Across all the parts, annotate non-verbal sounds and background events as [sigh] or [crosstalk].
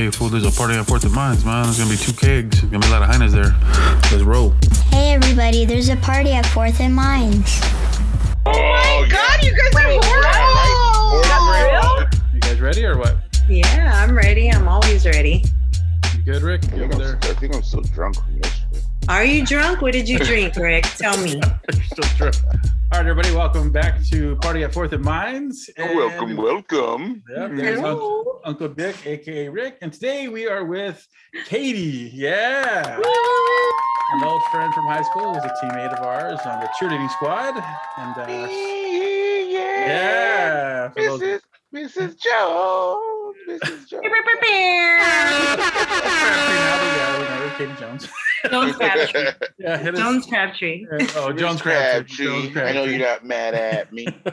Hey, fool, there's a party at Fourth and Mines, man. There's gonna be two kegs. There's gonna be a lot of Heine's there. Let's roll. Hey everybody, there's a party at Fourth and Mines. Oh my oh, god, you guys are horrible! You guys ready or what? Yeah, I'm ready. I'm always ready. You good, Rick? I You think, over I'm, there? I think I'm still drunk from yesterday. Are you drunk? What did you drink, Rick? Tell me. [laughs] You're still drunk. All right, everybody, welcome back to Party at Fourth and Mines. And- welcome, welcome. Yep, there's Uncle, Uncle Dick, aka Rick, and today we are with Katie. Yeah, an old friend from high school, who's a teammate of ours on the cheerleading squad, and uh, yeah. yeah, for those- Mrs. Mrs. Jones. Mrs. Jones. yeah, we know Katie Jones. [laughs] Jones [laughs] Crabtree. Yeah, hit us. Jones Crabtree. Oh, Jones Crabtree. Jones I know you're not mad at me. [laughs]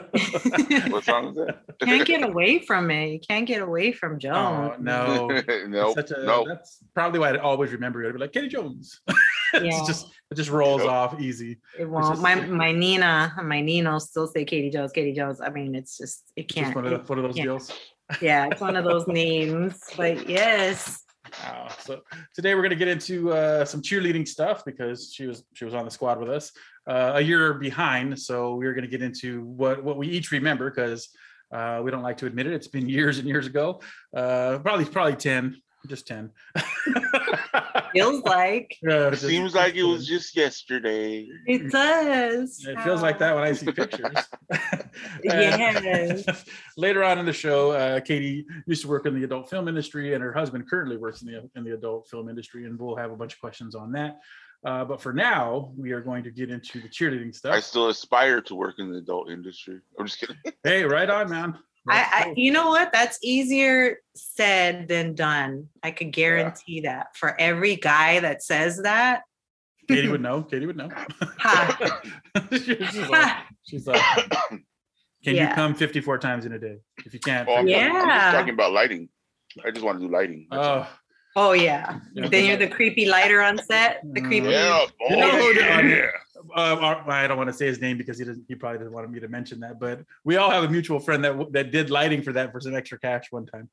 what song is that? Can't get away from it. You can't get away from Oh Jones. no. [laughs] nope. Such a, nope. That's probably why I always remember it. I'd be like Katie Jones. Yeah. it's just it just rolls Nope. off easy. It won't. just- My my Nina, my Nino still say Katie Jones, Katie Jones. I mean, it's just it can't. one of, the, it- one of those yeah. deals. yeah, it's one of those names. But yes, Uh, so today we're going to get into uh, some cheerleading stuff because she was she was on the squad with us uh, a year behind. So we're going to get into what what we each remember because uh, we don't like to admit it. It's been [laughs] years and years ago. Uh, probably probably ten, just ten. [laughs] feels like Yeah, It just- seems like it was just yesterday. it does. It feels like that when I see pictures. [laughs] Yes. [laughs] Later on in the show, uh, Katie used to work in the adult film industry, and her husband currently works in the in the adult film industry, and we'll have a bunch of questions on that. Uh, but for now, we are going to get into the cheerleading stuff. I still aspire to work in the adult industry. I'm just kidding. Hey, right on, man. I, I, you know what? That's easier said than done. I could guarantee that for every guy that says that. Katie would [laughs] know. Katie would know. Ha. [laughs] she's like, she's like, [coughs] can you come 54 times in a day? If you can't, Oh, I'm, figure- talking, I'm Yeah. just talking about lighting. I just want to do lighting. Oh, Oh yeah. Yeah. Then you're the creepy lighter on set. The Mm. creepy. yeah. Oh, who yeah. Uh, our- I don't want to say his name because he doesn't. He probably doesn't want me to mention that. But we all have a mutual friend that that did lighting for that for some extra cash one time.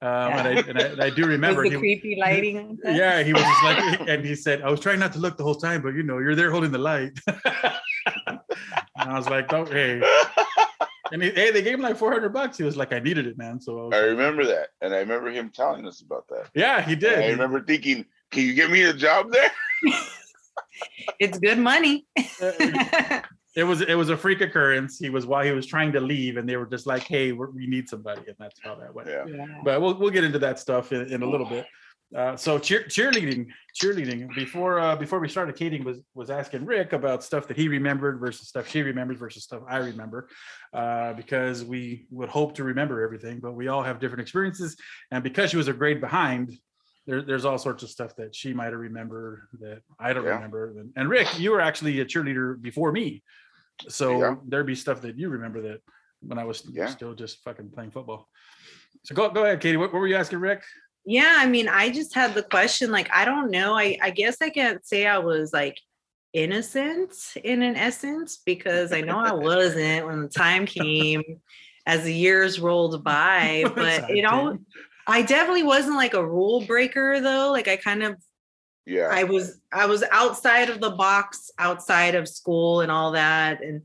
Um, and, I, and, I, and I do [laughs] remember. Was the he- creepy lighting on [laughs] set? yeah, he was just like, [laughs] and he said, "I was trying not to look the whole time, but you know, you're there holding the light." and I was like, "Oh, hey." And he, hey, they gave him like 400 bucks. He was like, "I needed it, man." So I was I like, remember that. And I remember him telling us about that. yeah, he And did. I remember thinking, can you get me a job there? It's good money. it was it was a freak occurrence. He was while he was trying to leave, and they were just like, "Hey, we're, we need somebody," and that's how that went. Yeah. Yeah. But we'll we'll get into that stuff in, in a little bit. Uh, so cheer, cheerleading, cheerleading. Before uh, before we started, Katie was was asking Rick about stuff that he remembered versus stuff she remembers versus stuff I remember, uh, because we would hope to remember everything, but we all have different experiences, and because she was a grade behind. There, there's all sorts of stuff that she might have remembered that I don't Yeah. remember. And, and Rick, you were actually a cheerleader before me, so Yeah. there'd be stuff that you remember that when I was Yeah. still just fucking playing football. So go go ahead, Katie. What, what were you asking Rick? Yeah, I mean, I just had the question like, I don't know. I, I guess I can't say I was like innocent in an essence because I know I [laughs] wasn't when the time came as the years rolled by. [laughs] But it all, I definitely wasn't like a rule breaker though. Like I kind of Yeah. I was I was outside of the box, outside of school and all that. And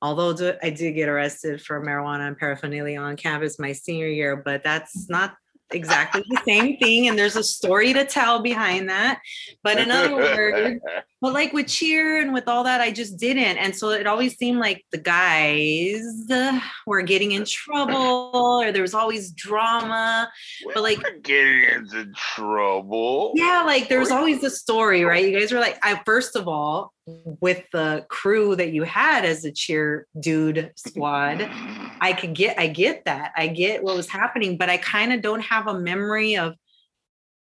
although I did get arrested for marijuana and paraphernalia on campus my senior year, but that's not exactly the same thing. And there's a story to tell behind that. But in other words, [laughs] but like with cheer and with all that, I just didn't. And so it always seemed like the guys were getting in trouble or there was always drama. but, like- We're getting into trouble. Yeah, like there's always the story, right? You guys were like, I first of all, with the crew that you had as a cheer dude squad, I could get, I get that, I get what was happening, but I kind of don't have a memory of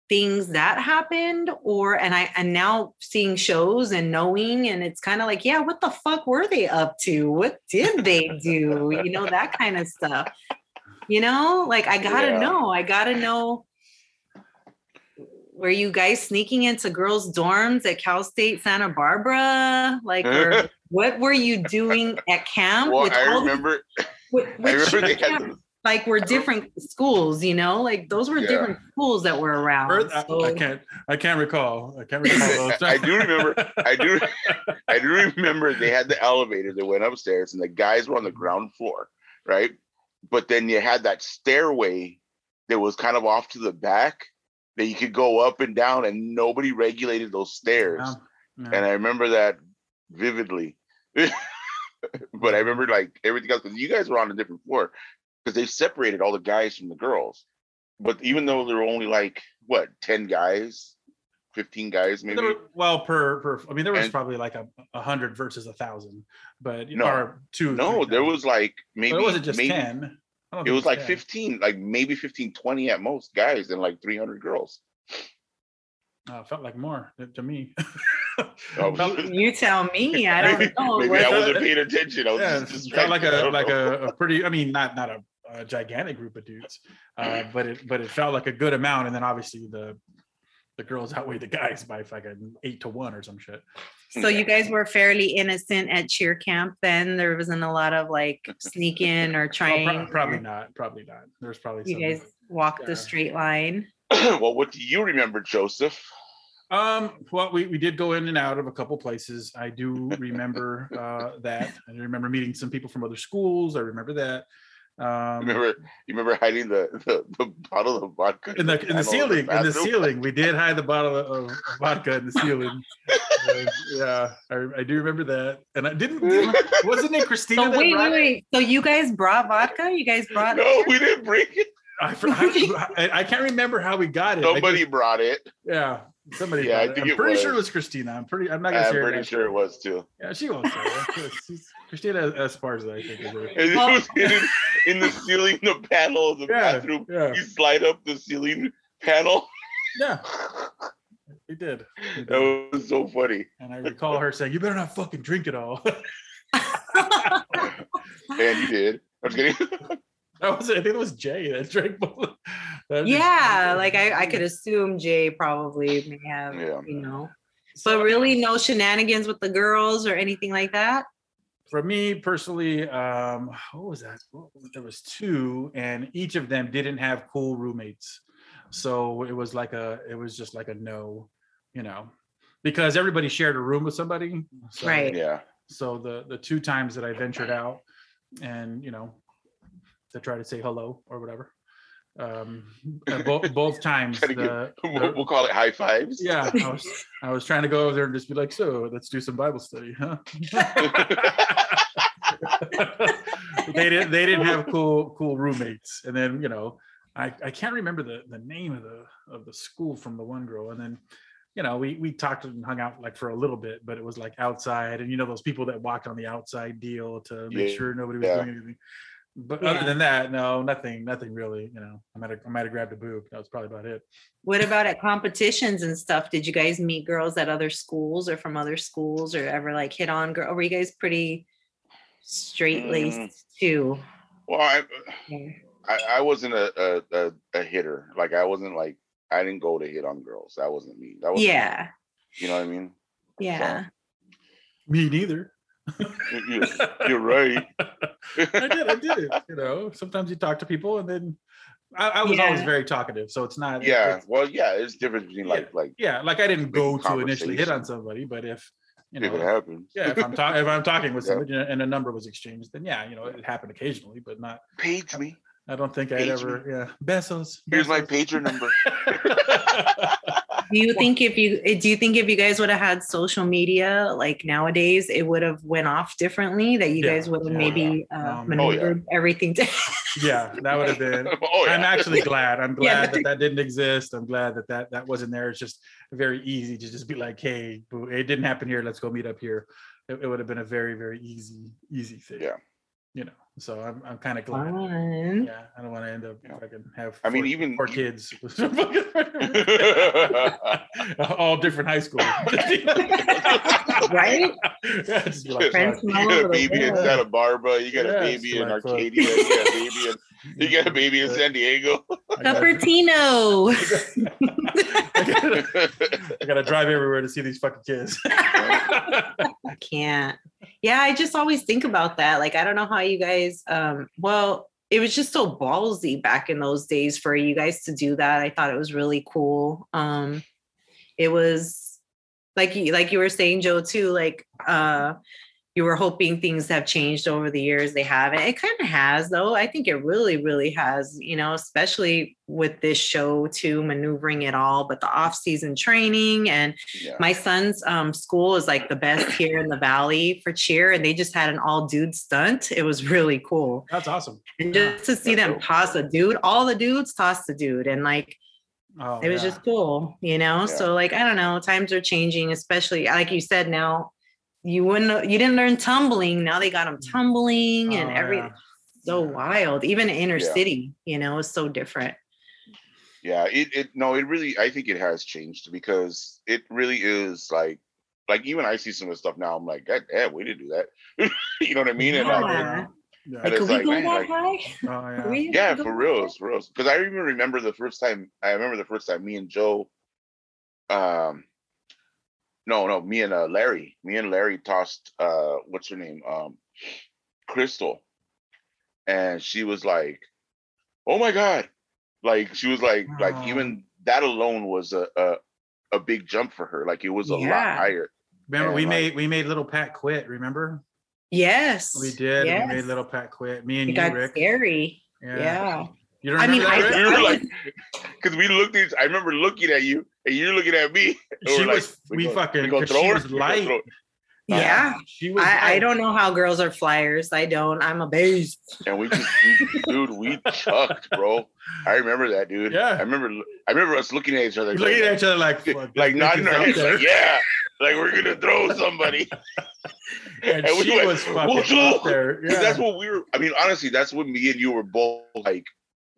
things that happened or and i and now seeing shows and knowing and it's kind of like yeah what the fuck were they up to? What did they do? You know that kind of stuff. You know like i gotta Yeah. know. I gotta know were you guys sneaking into girls dorms at cal state santa barbara? Like or [laughs] what were you doing at camp Well, I remember. With, [laughs] I with remember they had camp? like we're different schools, you know, like those were Yeah. different schools that were around. Earth- I, I can't. I can't recall. I can't [laughs] recall. those. I do remember- I do [laughs] I do remember they had the elevator that went upstairs and the guys were on the ground floor, right? But then you had that stairway that was kind of off to the back that you could go up and down and nobody regulated those stairs. Yeah, yeah. And I remember that vividly. [laughs] but I remember like everything else because you guys were on a different floor because they separated all the guys from the girls. But even though there were only like what 10 guys, 15 guys maybe. Were- well, per per. I mean, there was And- probably like a, a hundred versus a thousand, but No. or two. No, there was like maybe But it wasn't just maybe, ten. It was like 10. 15, like maybe 15, 20 at most guys and like 300 girls. Uh, felt like more to- to me. [laughs] Oh, [laughs] Felt- [laughs] you tell me. I don't know. maybe What- I wasn't paying attention. I was yeah, just it like distracted. I a don't like a, a pretty. I mean, not not a, a gigantic group of dudes, uh, but it but it felt like a good amount. And then obviously the the girls [laughs] outweighed the guys by like an eight to one or some shit. So you guys were fairly innocent at cheer camp then. There wasn't a lot of like sneaking or Well, trying. pro- probably not. Probably not. There's probably You some. guys walked Yeah. the straight line. [clears throat] well, what do you remember, Joseph? Um, well, we, we did go in and out of a couple places. I do remember uh, that. I remember meeting some people from other schools. I remember that. Um, Remember, you remember hiding the, the, the bottle of vodka in the in the panel of ceiling, in the ceiling, we did hide the bottle of, of vodka in the ceiling. Uh, yeah, I, I do remember that. And I didn't. didn't- wasn't it Christina? So wait, wait, wait. So you guys brought vodka? You guys brought No, we didn't bring it. I, for- I, I- I can't remember how we got it. I Somebody just- brought it. yeah, somebody. Yeah, I think I'm it pretty sure it was. was Christina. I'm pretty. I'm not gonna I'm say her pretty last sure it was too. Yeah, she won't say it. She's- Christina Esparza, I think. Is it was in, in the ceiling, the panel of the Yeah, bathroom. yeah, You slide up the ceiling panel. [laughs] yeah. We did. We did. That was so funny. And I recall her saying, "You better not fucking drink it all." [laughs] [laughs] And you did. I'm just kidding. [laughs] that was. I think it was Jay that drank. both. That Yeah, like I, I could assume Jay probably may have, Yeah. you know. But really no shenanigans with the girls or anything like that. For me personally, um, what was that? There was two, and each of them didn't have cool roommates, so it was like a. It was just like a no, you know, because everybody shared a room with somebody. So, Right. yeah. So the the two times that I ventured out, and you know, to try to say hello or whatever, um, [laughs] both both times the, We'll, the- [laughs] we'll call it high fives. yeah, I was [laughs] I was trying to go over there and just be like, so let's do some Bible study, huh? they didn't they didn't have cool cool roommates, and then you know, I I can't remember the the name of the of the school from the one girl, and then. You know, we we talked and hung out like for a little bit, but it was like outside, and you know those people that walked on the outside deal to make Yeah, sure nobody was yeah. doing anything. But Yeah. other than that, no, nothing, nothing really. You know, I might have I might have grabbed a boob. That was probably about it. What about at competitions and stuff? Did you guys meet girls at other schools or from other schools or ever like hit on girl? Were you guys pretty straight laced Mm. too? Well, I, Yeah. I, I wasn't a, a, a, a hitter. Like I wasn't like I didn't go to hit on girls. That wasn't me. That was Yeah. You know what I mean? Yeah. Me neither. You're, you're right. I did. I did it. You know, sometimes you talk to people, and then I, I was always very talkative, so it's not. Yeah. it's- Well, yeah. It's difference between like like yeah. Like I didn't go to initially hit on somebody, but if you if it know, happens. yeah, if I'm talking, if I'm talking with [laughs] Yeah. somebody and a number was exchanged, then yeah, you know, it happened occasionally, but not. Page me. I don't think I'd Page ever. Yeah, Bezos. Here's my pager number. [laughs] [laughs] Do you think if you eh, do you think if you guys would have had social media like nowadays, it would have went off differently? That you Yeah. guys would have Oh, maybe yeah. uh, Um, maneuvered everything to [laughs] yeah, that would have been. [laughs] oh yeah. I'm actually glad. I'm Yeah, glad that that didn't exist. I'm glad that that that wasn't there. It's just very easy to just be like, hey, it didn't happen here. Let's go meet up here. It, it would have been a very very easy easy thing. Yeah. You know, so I'm I'm kind of glad. fun. Yeah, I don't want to end up Yeah. if I can have. I mean, even- four kids, [laughs] [laughs] all different high schools, [laughs] Right? Yeah, just be like, Friends fuck. from all you got a baby in world. Santa Barbara. You got Yeah, a it's baby in like, fuck. Arcadia. You got a baby in you got a baby in San Diego. I Cupertino. I I gotta drive everywhere to see these fucking kids. I can't. Yeah, I just always think about that. Like, I don't know how you guys. Um, well, it was just so ballsy back in those days for you guys to do that. I thought it was really cool. Um, it was like you like you were saying, Joe, too. Like uh, you were hoping things have changed over the years. They haven't. It kind of has, though. I think it really, really has. You know, especially with this show too, maneuvering it all. But the off-season training and Yeah. my son's um, school is like the best [clears throat] here in the valley for cheer, and they just had an all dude stunt. It was really cool, That's awesome. and just to see That's them dope. toss a dude, all the dudes toss the dude, and like Oh, it was yeah. just cool, you know. Yeah. So like I don't know, times are changing, especially like you said now. You wouldn't, you didn't learn tumbling. Now they got them mm. tumbling and Oh, every yeah. so Yeah. wild. Even inner Yeah. city, you know, is so different. yeah it, it no it really i think it has changed because it really is like like even i see some of the stuff now i'm like god damn we didn't do that [laughs] you know what i mean and like, Yeah. Yeah. Like, it's we like, go man, that like- high? [laughs] Oh, yeah. Yeah for real for real because i even remember the first time i remember the first time me and joe um no no me and uh larry me and larry tossed uh what's her name um crystal and she was like oh my god like she was like like even that alone was a, a a big jump for her like it was a lot higher Remember, And, we like- made we made little Pat quit. Remember, Yes. we did. Yes. We made little Pat quit. Me and It you, got Rick. scary. Yeah. You don't I mean, remember that, I- Rick? we were I like [laughs] because we looked at i remember looking at you and you're looking at me [laughs] and She we're like, was- we gonna- fucking- gonna 'cause she her? was [laughs] light. throw- uh, Yeah. She was. I, I don't know how girls are flyers. I don't. I'm a beast. and we just we, dude we chucked bro i remember that dude Yeah. i remember i remember us looking at each other Looking going, at each other like, fuck, like that nodding our heads like yeah like we're gonna throw somebody there. And and we she went, was fucking "Whoa." up there. 'Cause Yeah. that's what we were i mean honestly that's what me and you were both like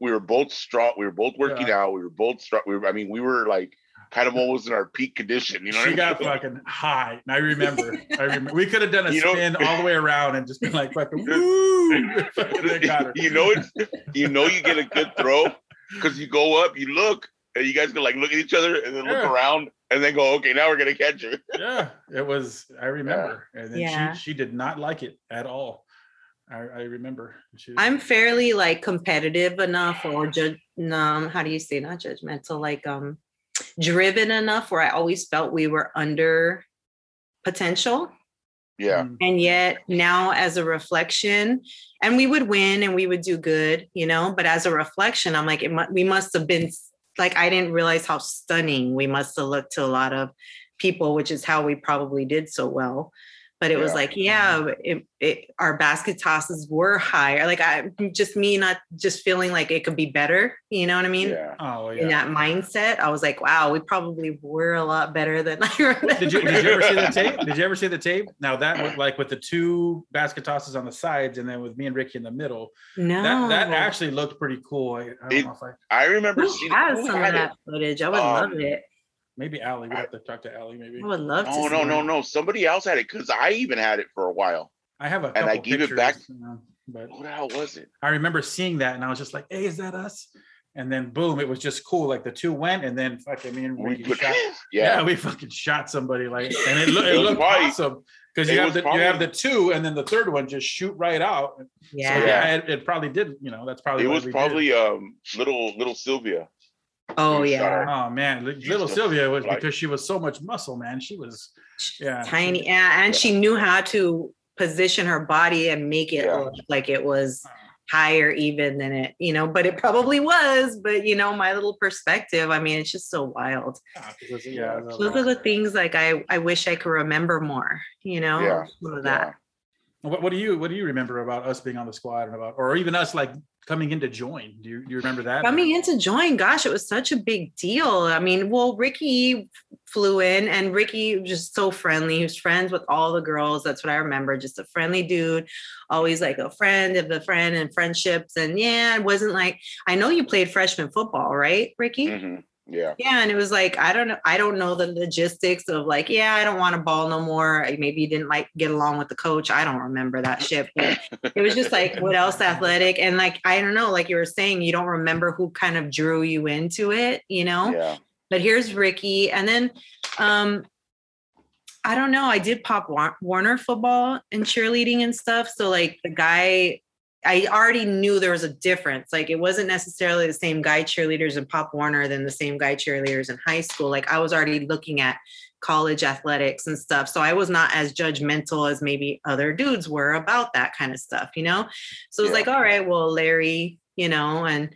we were both strong we were both working Yeah. out we were both strong we were, i mean we were like kind of almost in our peak condition you know what she I got mean? [laughs] fucking high. And I remember. I remember. We could have done a You know- spin all the way around and just been like fucking [laughs] woo. [laughs] Fucking got her. you know it's you know you get a good throw because you go up, you look, and you guys can like look at each other and then look around and then go, okay, now we're gonna catch her. Yeah, it was. I remember, and then Yeah. she she did not like it at all. I, I remember. She, I'm fairly like competitive enough or judge um how do you say not judgmental, like um driven enough where I always felt we were under potential. Yeah, Mm, And yet now as a reflection, and we would win and we would do good, you know, but as a reflection, I'm like, it mu- we must have been like, I didn't realize how stunning we must have looked to a lot of people, which is how we probably did so well. But it was like, yeah, it, it, our basket tosses were higher. Like I just me not just feeling like it could be better. You know what I mean? yeah. Oh yeah. In that mindset, I was like, wow, we probably were a lot better than [laughs] I remember. Did you did you ever see the tape? [laughs] Did you ever see the tape? Now that was like with the two basket tosses on the sides, and then with me and Ricky in the middle. no, That that actually looked pretty cool. I, I don't It- know if I I remember seeing has some of had it? that footage? I would Um, love it. Maybe Allie. We have to talk to Allie. Maybe I would love to. No, see no, no, that. no. Somebody else had it because I even had it for a while. I have a And I couple gave it back- you know, but Who the hell was it? I remember seeing that, and I was just like, "Hey, is that us?" And then boom, it was just cool. Like the two went, and then fucking me and We Ricky put, shot. [laughs] yeah, Yeah, we fucking shot somebody like, and it, loo- [laughs] it It looked probably- awesome because you it have was the you have the two, and then the third one just shoot right out. So, Yeah. yeah, it, it probably did. You know, that's probably it what was we did. probably um little little Sylvia. Oh We yeah. her. Oh man, little Sylvia was like- because she was so much muscle, man. She was, yeah, Tiny. Yeah, and she knew how to position her body and make it Yeah. look like it was uh-huh. higher even than it, you know, but it probably was. But you know, my little perspective, I mean, it's just so wild. Ah, yeah, 'cause it was- yeah, it was a Those are the things like I I wish I could remember more, you know, Yeah, some of that. What, what do you what do you remember about us being on the squad and about, or even us like coming in to join? Do you, do you remember that? Coming in to join, gosh, it was such a big deal. I mean, well, Ricky flew in and Ricky was just so friendly. He was friends with all the girls. That's what I remember. Just a friendly dude, always like a friend of a friend and friendships. And yeah, it wasn't like I know you played freshman football, right, Ricky? Mhm, Yeah, Yeah, and it was like I don't know, I don't know the logistics of like, yeah, I don't want to ball no more. Maybe you didn't like get along with the coach. I don't remember that shit. But [laughs] it was just like what else athletic and like I don't know, like you were saying, you don't remember who kind of drew you into it, you know. yeah. But here's Ricky, and then um I don't know. I did pop Warner football and cheerleading and stuff. So like the guy I already knew there was a difference. Like it wasn't necessarily the same guy cheerleaders in Pop Warner than the same guy cheerleaders in high school. Like I was already looking at college athletics and stuff. So I was not as judgmental as maybe other dudes were about that kind of stuff, you know? So it was Yeah. like, all right, well, Larry, you know, and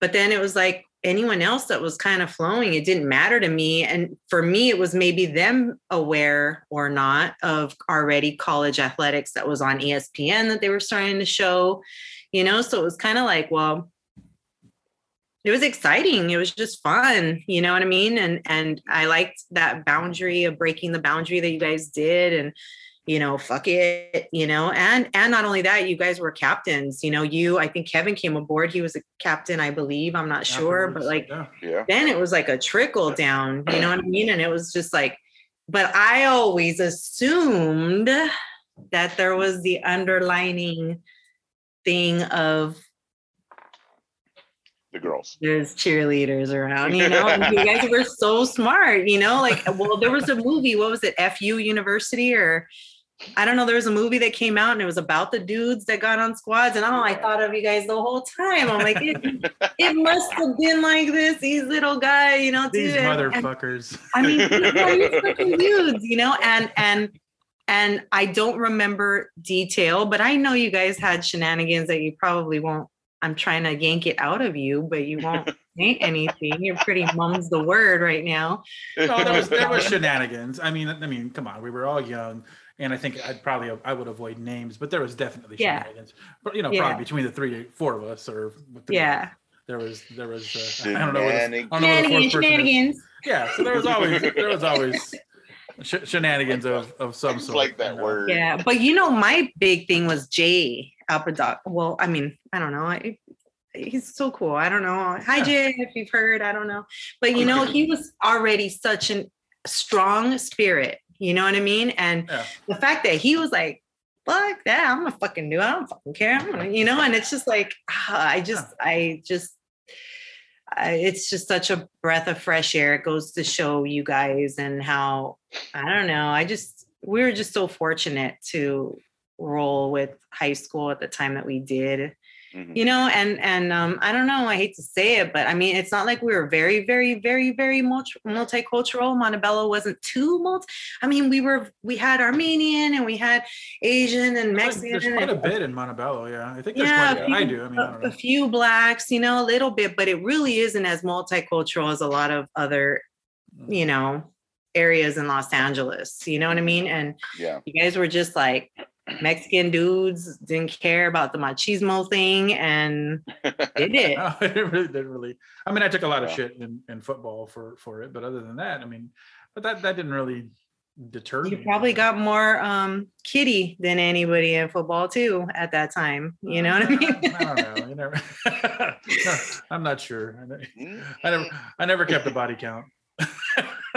but then it was like anyone else that was kind of flowing, it didn't matter to me. And for me, it was maybe them aware or not of already college athletics that was on ESPN that they were starting to show, you know? So it was kind of like, well, it was exciting. It was just fun, you know what I mean? And and I liked that boundary of breaking the boundary that you guys did and you know, fuck it, you know, and and not only that, you guys were captains. You know, you I think Kevin came aboard. He was a captain, I believe. I'm not sure, but like yeah. Yeah. then it was like a trickle down, you know what I mean? And it was just like, but I always assumed that there was the underlining thing of The girls. there's cheerleaders around, you know, and you guys were so smart, you know, like, well, there was a movie, what was it, FU University or I don't know, there was a movie that came out and it was about the dudes that got on squads. And oh, I thought of you guys the whole time. I'm like, it, [laughs] it must have been like this, these little guys, you know, These too. And- and- motherfuckers. I mean, [laughs] these are these fucking dudes, you know, and and and I don't remember detail, but I know you guys had shenanigans that you probably won't. I'm trying to yank it out of you, but you won't [laughs] say anything. You're pretty mum's the word right now. no, there was there was shenanigans. I mean, I mean, come on, we were all young, and I think I'd probably I would avoid names, but there was definitely Yeah. shenanigans. But you know, Yeah. probably between the three, four of us, or three, Yeah, there was there was uh, I don't know. What the, I don't know what the shenanigans, fourth person is. shenanigans. Yeah, so there was always there was always [laughs] sh- shenanigans of of some sort. like that you know. word. Yeah, but you know, my big thing was Jay Apadoc. Well, I mean, I don't know. I, he's so cool. I don't know. Hi, Jay, if you've heard, I don't know. But you know, he was already such an strong spirit. You know what I mean? And Yeah. the fact that he was like, fuck that, I'm gonna fucking do it. I don't fucking care. I'm gonna, you know, and it's just like, ah, I just, I just, I, it's just such a breath of fresh air. It goes to show you guys and how, I don't know, I just, we were just so fortunate to roll with high school at the time that we did Mhm. you know and and um i don't know i hate to say it but i mean it's not like we were very very very very multi- multicultural montebello wasn't too multi i mean we were we had armenian and we had asian and mexican there's quite a bit in Montebello. Yeah, I think there's Yeah, quite a bit. I do. I mean, I a, don't a few blacks you know a little bit but it really isn't as multicultural as a lot of other you know areas in los angeles you know what i mean and Yeah. you guys were just like Mexican dudes didn't care about the machismo thing and did it. No, [laughs] [laughs] it really didn't really. I mean, I took a lot of Yeah. shit in, in football for for it, but other than that, I mean, but that that didn't really deter You me. probably got more um kitty than anybody in football too at that time. You know what I mean? I don't know. You never. [laughs] No, I'm not sure. I ne- Mm, I never. I never kept a body count.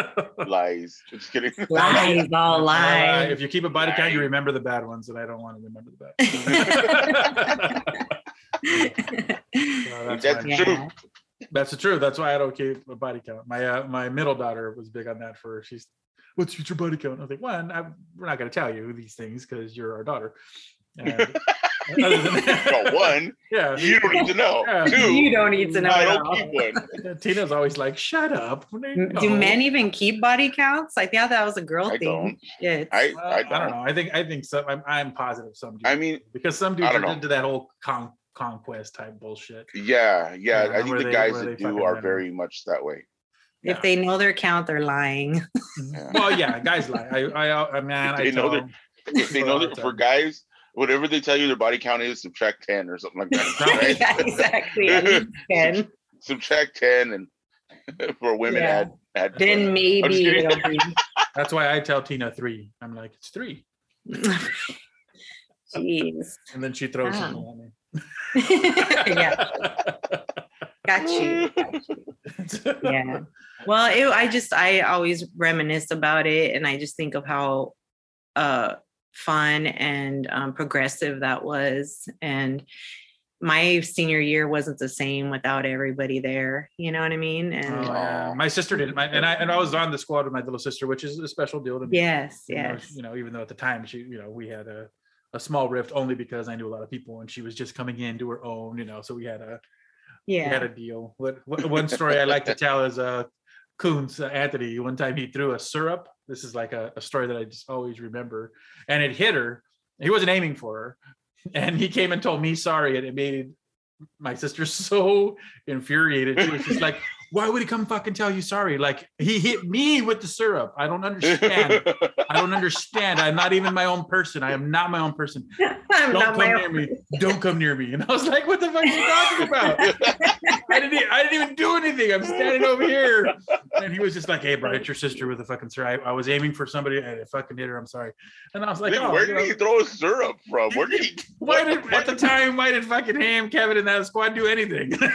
[laughs] Lies. Just kidding. [laughs] Lies, all Uh, lies. if you keep a body count, you remember the bad ones, and I don't want to remember the bad. [laughs] So that's That's why- true. That's the truth. That's why I don't keep a body count. My uh, my middle daughter was big on that. For she's, what's your body count? I was like, one, I, we're not going to tell you these things because you're our daughter. And other than [laughs] Well, one, yeah, you don't need to know. Yeah. Two, you don't need to know. I don't keep one. [laughs] Tina's always like, shut up. M- No. Do men even keep body counts? I thought that was a girl I thing. don't. Shit. I, Well, I I, don't don't. know. I think I think some. I'm, I'm positive some. Do I mean, because some dudes are know. into that whole con- conquest type bullshit. yeah, yeah. Yeah, I think the they- guys that do are men very much that way. Yeah. If they know their count, they're lying. Yeah. Well, yeah, guys lie. I, I, I man, I They know tell them, If they [laughs] For know that for guys, whatever they tell you their body count is, subtract 10 or something like that. [laughs] right? yeah, exactly. At least [laughs] 10. subtract 10 and [laughs] for women Yeah. add add Then 20. maybe it'll be. that's why I tell Tina three. I'm like, it's three, Jeez. and then she throws Wow. something at me. yeah, got you. Got you. Yeah. Well, it, I just I always reminisce about it, and I just think of how uh, fun and um, progressive that was, and my senior year wasn't the same without everybody there. You know what I mean? Oh, And. My sister didn't. My, and I and I was on the squad with my little sister, which is a special deal to me. yes, you know, yes, you know, even though at the time she, you know, we had a a small rift only because I knew a lot of people and she was just coming in to her own, you know. So we had a yeah. we had a deal. What, what one story I like to tell is uh Coons uh, Anthony. One time he threw a syrup. This is like a, a story that I just always remember, and it hit her. He wasn't aiming for her, and he came and told me sorry, and it made my sister [laughs] so infuriated. She was just like, "Why would he come fucking tell you sorry? Like he hit me with the syrup. I don't understand. I don't understand. I'm not even my own person. I am not my own person. [laughs] I'm Don't not come my near own- me. Don't come near me." And I was like, "What the fuck are you talking about?" I didn't. I didn't even do anything. I'm standing over here, and he was just like, "Hey, bro, it's your sister with a fucking syrup. I, I was aiming for somebody, and it fucking hit her. I'm sorry." And I was like, Dude, "Oh, where did know, he throw his syrup from? Where did he? [laughs] why did at the time? Why did fucking Ham, Kevin, and that squad do anything?" [laughs]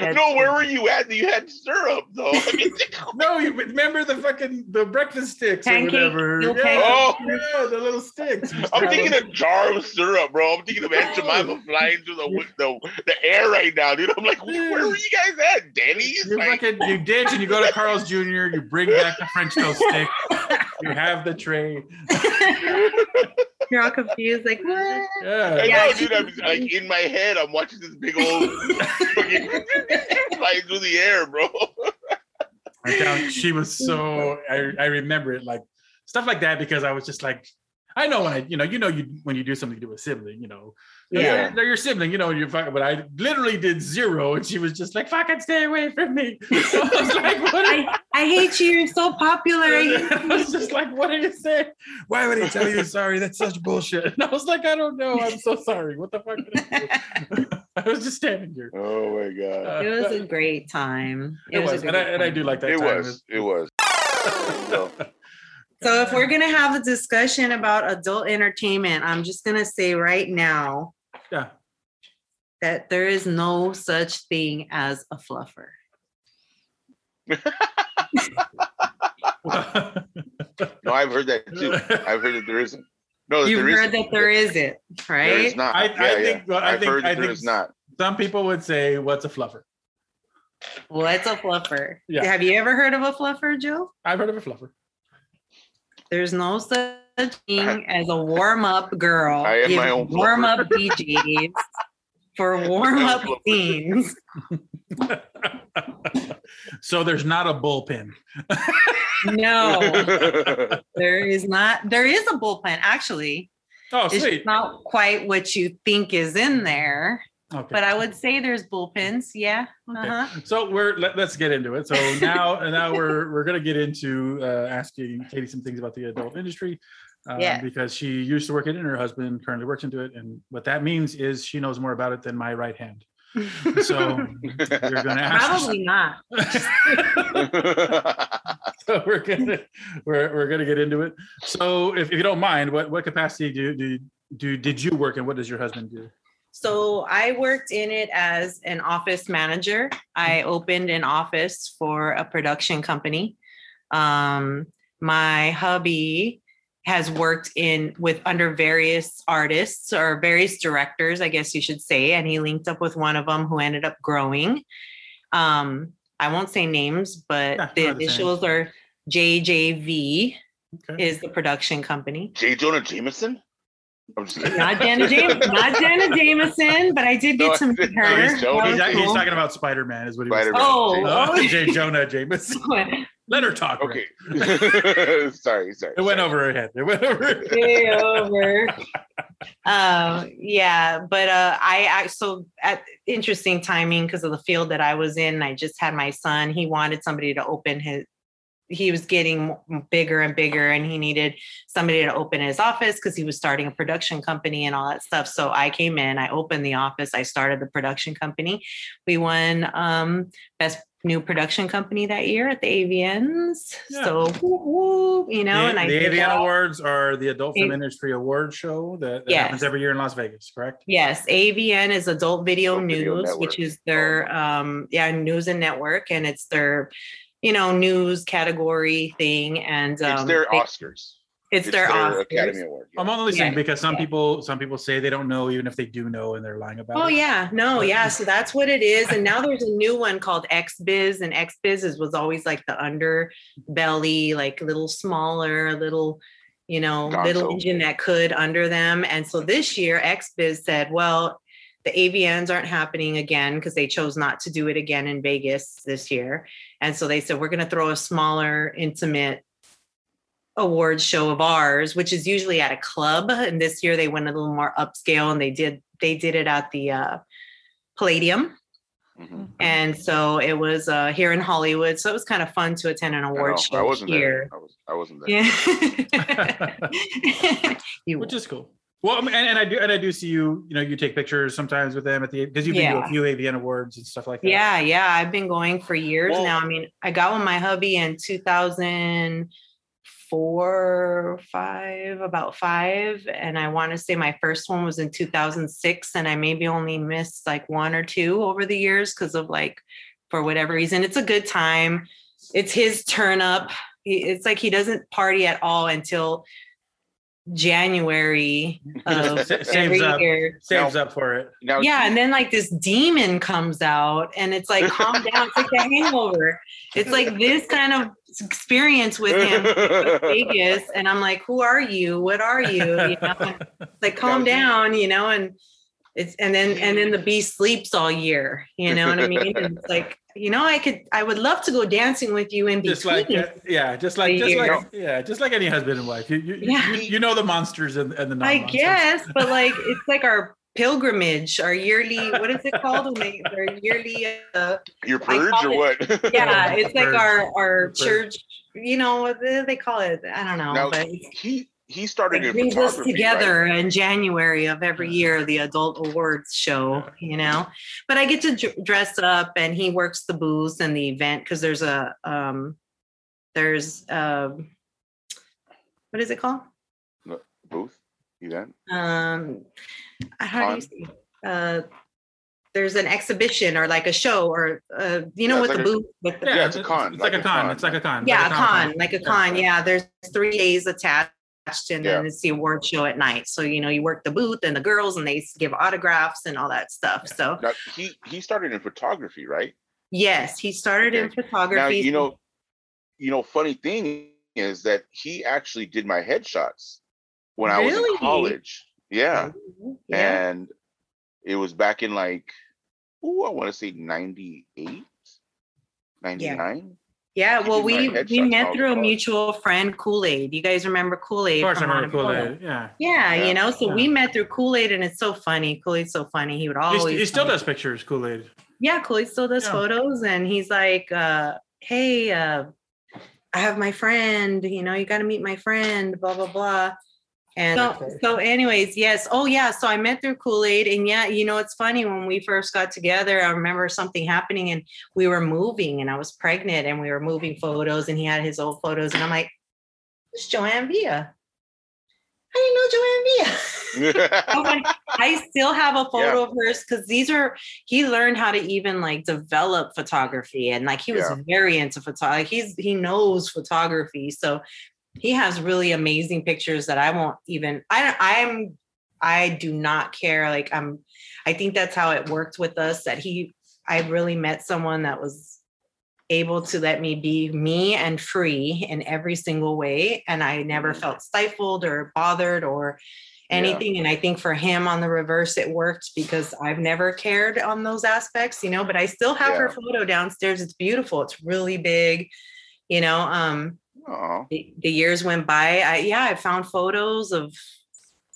no, where were you at? You had syrup though. I mean, [laughs] [laughs] no, you remember the fucking the breakfast sticks Pancake, or whatever? little Yeah, pancake. Oh. yeah, the little sticks. [laughs] I'm thinking a jar of syrup, bro. I'm thinking of Aunt Jemima flying through the, the the air right now, dude. I'm like, where were you guys at, Denny's? You Like, fucking you ditch and you go to Carl's Jr. You bring back the French toast stick. You have the tray. You're all confused, like what? I Yeah. Yeah, know, dude. I'm like in my head, I'm watching this big old flying through the air, bro. She was so I, I remember it like stuff like that because I was just like I know when I you know you know you when you do something to a sibling you know Yeah. they're your sibling you know you're fucking but I literally did zero and she was just like fucking stay away from me So [laughs] I was like what I, I hate you. You're so popular. [laughs] I was just like what are you saying why would he tell you sorry that's such bullshit and I was like I don't know I'm so sorry what the fuck did I, do? [laughs] I was just standing here Oh my god, uh, It was a great time. it, was, a and I, and I do like that it time. was, it was. So, So if we're gonna have a discussion about adult entertainment, I'm just gonna say right now yeah that there is no such thing as a fluffer. [laughs] no, I've heard that too. I've heard that there isn't. No, You've there heard isn't. that there isn't, right? There is right? not. I- I yeah, yeah. think- well, I I've think- heard I that there think- is not. some people would say what's a fluffer What's a fluffer? Yeah. Have you ever heard of a fluffer, Joe? I've heard of a fluffer There's no such thing [laughs] as a warm up girl. [laughs] I am my own warm up DJs for warm up fluffer. scenes. [laughs] so there's not a bullpen. No, there is not. There is a bullpen actually. Oh, It's sweet. not quite what you think is in there, Okay. but I would say there's bullpens. Yeah. Uh-huh. so we're let, us get into it. So now [laughs] now we're we're gonna get into uh, asking Katie some things about the adult industry. Um, Yeah. because she used to work in it and her husband currently works into it. And what that means is she knows more about it than my right hand. So [laughs] you're gonna ask Probably not. [laughs] so we're gonna we're, we're gonna get into it. So if, if you don't mind, what what capacity do do do did you work in? What does your husband do? So I worked in it as an office manager. I opened an office for a production company. Um, my hubby has worked in with under various artists or various directors, I guess you should say, and he linked up with one of them who ended up growing. Um, I won't say names, but Yeah, the no, the initials are JJV Okay. is the production company. J. Jonah Jameson? I'm just kidding. Not Jenna James, not Jenna Jameson, but I did get to I meet didn't her. know he's That joking. was He's, he's talking about Spider Man, is what he was. Spider-Man. Oh, Uh, [laughs] oh. J. Jonah Jameson. [laughs] Let her talk. Rick. Okay. [laughs] sorry, sorry. It went over her head. It went over. her- way over. Um, yeah, but uh, I act so at interesting timing because of the field that I was in. I just had my son. He wanted somebody to open his. He was getting bigger and bigger, and he needed somebody to open his office because he was starting a production company and all that stuff. So I came in, I opened the office, I started the production company. We won um, best new production company that year at the AVNs. Yeah. So woo, woo, you know, the and I the did AVN well. Awards are the Adult Film A- Industry Award show that, that Yes. happens every year in Las Vegas, correct? Yes, AVN is Adult Video Adult News, Network. which is their um yeah, news and network and it's their you know, news category thing and um It's their they- Oscars. it's, their, Oscars. Academy Award. yeah. I'm only saying Yeah. because some Yeah. people some people say they don't know, even if they do know, and they're lying about Oh it. yeah, no, yeah. [laughs] So that's what it is. And now there's a new one called XBiz, and XBiz is was always like the underbelly, like a little smaller, a little, you know, Gonzo. little engine that could under them. And so this year, XBiz said, well, the AVNs aren't happening again because they chose not to do it again in Vegas this year. And so they said, we're going to throw a smaller, intimate awards show of ours, which is usually at a club. And this year they went a little more upscale and they did they did it at the uh, Palladium. Mhm. And so it was uh, here in Hollywood. So it was kind of fun to attend an I, award know, show I wasn't here. there. I was I wasn't there. Yeah. [laughs] [laughs] you which is cool. Well, I mean, and, and I do, and I do see you. You know, you take pictures sometimes with them at the because you've been to a few AVN awards and stuff like that. Yeah, yeah. I've been going for years Well- now. I mean, I got with my hubby in 2004, five, about five. And I want to say my first one was in 2006. And I maybe only missed like one or two over the years because of like, for whatever reason. It's a good time. It's his turn up. It's like he doesn't party at all until January of [laughs] saves every up. year. Saves up for it. Now, Yeah, and then like this demon comes out, and it's like calm [laughs] down, it's like a hangover. It's like this kind of experience with him in Vegas, and I'm like, who are you? What are you? You know, like calm down, you know, and it's and then and then the beast sleeps all year. You know what I mean? And it's like you know, I could, I would love to go dancing with you in Just between. like uh, yeah, just like just like yeah, just like any husband and wife. You you, Yeah. you, you know the monsters and, and the non I guess, but [laughs] like it's like our pilgrimage, our yearly. What is it called? Our yearly. Uh, Your purge call or what? [laughs] yeah, it's like Purge. our our Purge. church. You know what do they call it? I don't know, Now, but he he started it in brings us photography, together right? in January of every year, the adult awards show, you know. But I get to dr- dress up and he works the booth and the event because there's a um there's um what is it called? Booth event. Um how do you Con? say uh there's an exhibition or like a show or uh you know Yeah, with it's the booth with the Yeah, it's a con, It's like, a con. It's like a con. yeah, a con, like a con. Yeah, there's three days attached, and then Yeah. it's the award show at night. So you know, you work the booth and the girls, and they give autographs and all that stuff. So Now he he started in photography, right? yes, he started in photography. Now you know, you know, funny thing is that he actually did my headshots when I was in college. Yeah, yeah, and it was back in like, oh, I want to say 98, 99. Yeah. Well, we we met through a mutual friend, Kool Aid. You guys remember Kool Aid? Of course, I remember Kool Aid. Yeah. Yeah, Yeah. you know, so Yeah. we met through Kool Aid, and it's so funny. Kool Aid's so funny. He would He, always st- he still does pictures. Kool Aid. yeah, Kool Aid still does Yeah. photos, and he's like, uh, "Hey, uh, I have my friend. You know, you got to meet my friend." Blah blah blah. And so, so, anyways, yes. Oh, yeah. So I met through Kool Aid, and yeah, you know, it's funny when we first got together. I remember something happening, and we were moving, and I was pregnant, and we were moving photos, and he had his old photos, and I'm like, "It's Joanne Villa." I didn't know Joanne Villa. [laughs] Oh my- I still have a photo of hers because these are he learned how to even like develop photography and like he was Yeah. very into photography. He's he knows photography, so he has really amazing pictures that I won't even. I I'm I do not care. Like I'm. I think that's how it worked with us. That he I really met someone that was able to let me be me and free in every single way and i never Mhm. felt stifled or bothered or Yeah. anything and i think for him on the reverse it worked because i've never cared on those aspects you know but i still have her photo downstairs it's beautiful it's really big you know um The, the years went by i yeah i found photos of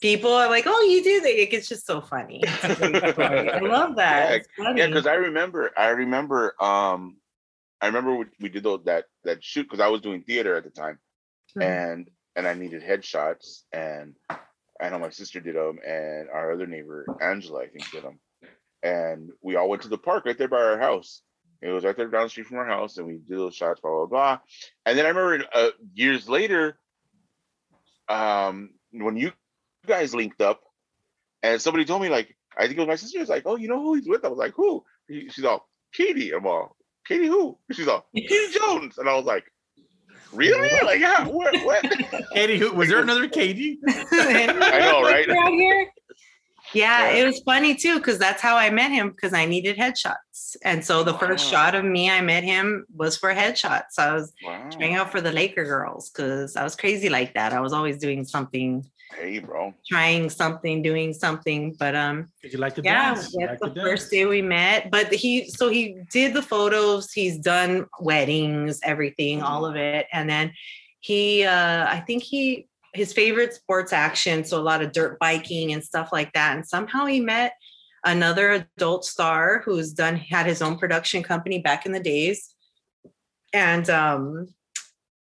people i'm like oh you do that it's just so funny It's a great story. i love that Yeah, funny. Yeah, because I remember, I remember, um, I remember we, we did those, that that shoot because I was doing theater at the time, Mhm. and and I needed headshots, and I know my sister did them, and our other neighbor Angela, I think, did them, and we all went to the park right there by our house. It was right there down the street from our house, and we did those shots, blah blah blah. And then I remember uh, years later, um, when you guys linked up, and somebody told me like, I think it was my sister was like, "Oh, you know who he's with?" I was like, "Who?" She's all, "Katie." I'm all, "Katie who?" She's all, "Katie [laughs] Jones," and I was like, "Really? Like, yeah, what? what? [laughs] Katie, who was there another Katie? [laughs] I know, right? Out here. Yeah, Yeah. it was funny too because that's how I met him because I needed headshots, and so the first shot of me I met him was for headshots. I was Wow. trying out for the Laker girls because I was crazy like that. I was always doing something, Hey, bro. trying something, doing something. But um, Did you like to yeah, dance? You that's like the to first dance? day we met. But he, so he did the photos. He's done weddings, everything, all of it, and then he, uh, I think he his favorite sports action, so a lot of dirt biking and stuff like that. And somehow he met another adult star who's done had his own production company back in the days, and um,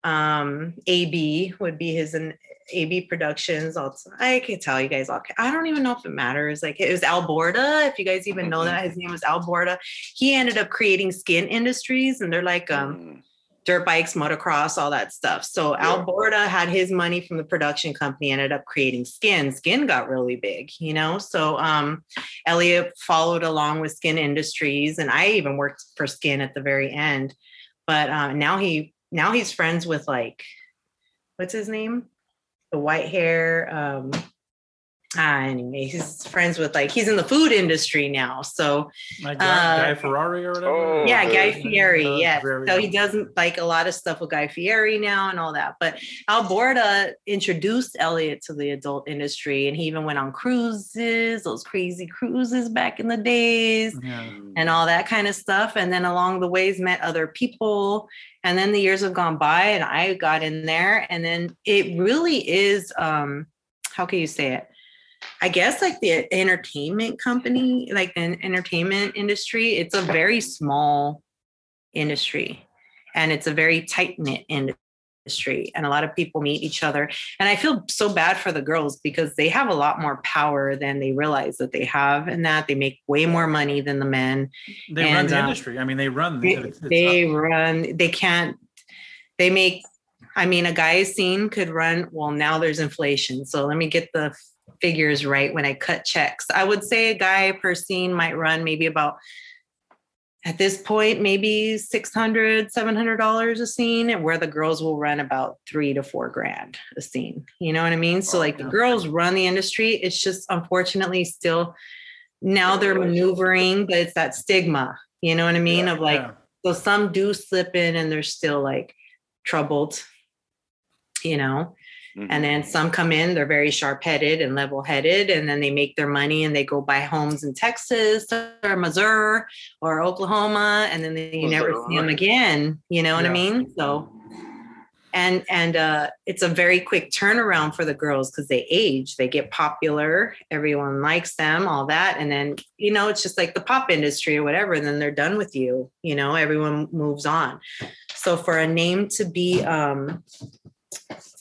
um, AB would be his an AB Productions. I'll, I can tell you guys all. I don't even know if it matters. Like it was Al Borda. If you guys even know that his name was Al Borda, he ended up creating Skin Industries, and they're like um Mm. Dirt bikes, motocross, all that stuff. So Al Yeah. Borda had his money from the production company, ended up creating Skin. Skin got really big, you know. So um, Elliot followed along with Skin Industries, and I even worked for Skin at the very end. But uh, now he now he's friends with like, what's his name? The white hair. Um, ah, anyway, he's friends with like he's in the food industry now. So Like Guy, Uh, Guy Ferrari or whatever. Oh, yeah, Guy Fieri. Uh, Yes. Fieri. So he doesn't like a lot of stuff with Guy Fieri now and all that. But Al Borda introduced Elliot to the adult industry, and he even went on cruises, those crazy cruises back in the days, Yeah. And all that kind of stuff. And then along the ways, met other people. And then the years have gone by, and I got in there, and then it really is. um How can you say it? I guess like the entertainment company, like the entertainment industry, it's a very small industry and it's a very tight knit industry. And a lot of people meet each other. And I feel so bad for the girls because they have a lot more power than they realize that they have, and that they make way more money than the men. They run the uh, industry. I mean, they run. They, it's- it's they run, they can't, they make, I mean, a guy's scene could run, well, now there's inflation. So let me get the figures right when I cut checks. I would say a guy per scene might run maybe about at this point, maybe 600 $700 a scene, and where the girls will run about three to four grand a scene. You know what I mean? So, Oh, like the girls run the industry. It's just unfortunately still now they're maneuvering, but it's that stigma. You know what I mean? Yeah, of like, yeah. so some do slip in and they're still like troubled, you know? Mhm. And then some come in, they're very sharp headed and level headed, and then they make their money and they go buy homes in Texas or Missouri or Oklahoma, and then they, you never see them again. You know what I mean? So, and and uh, it's a very quick turnaround for the girls because they age, they get popular, everyone likes them, all that, and then you know it's just like the pop industry or whatever. And then they're done with you. You know, everyone moves on. So for a name to be um,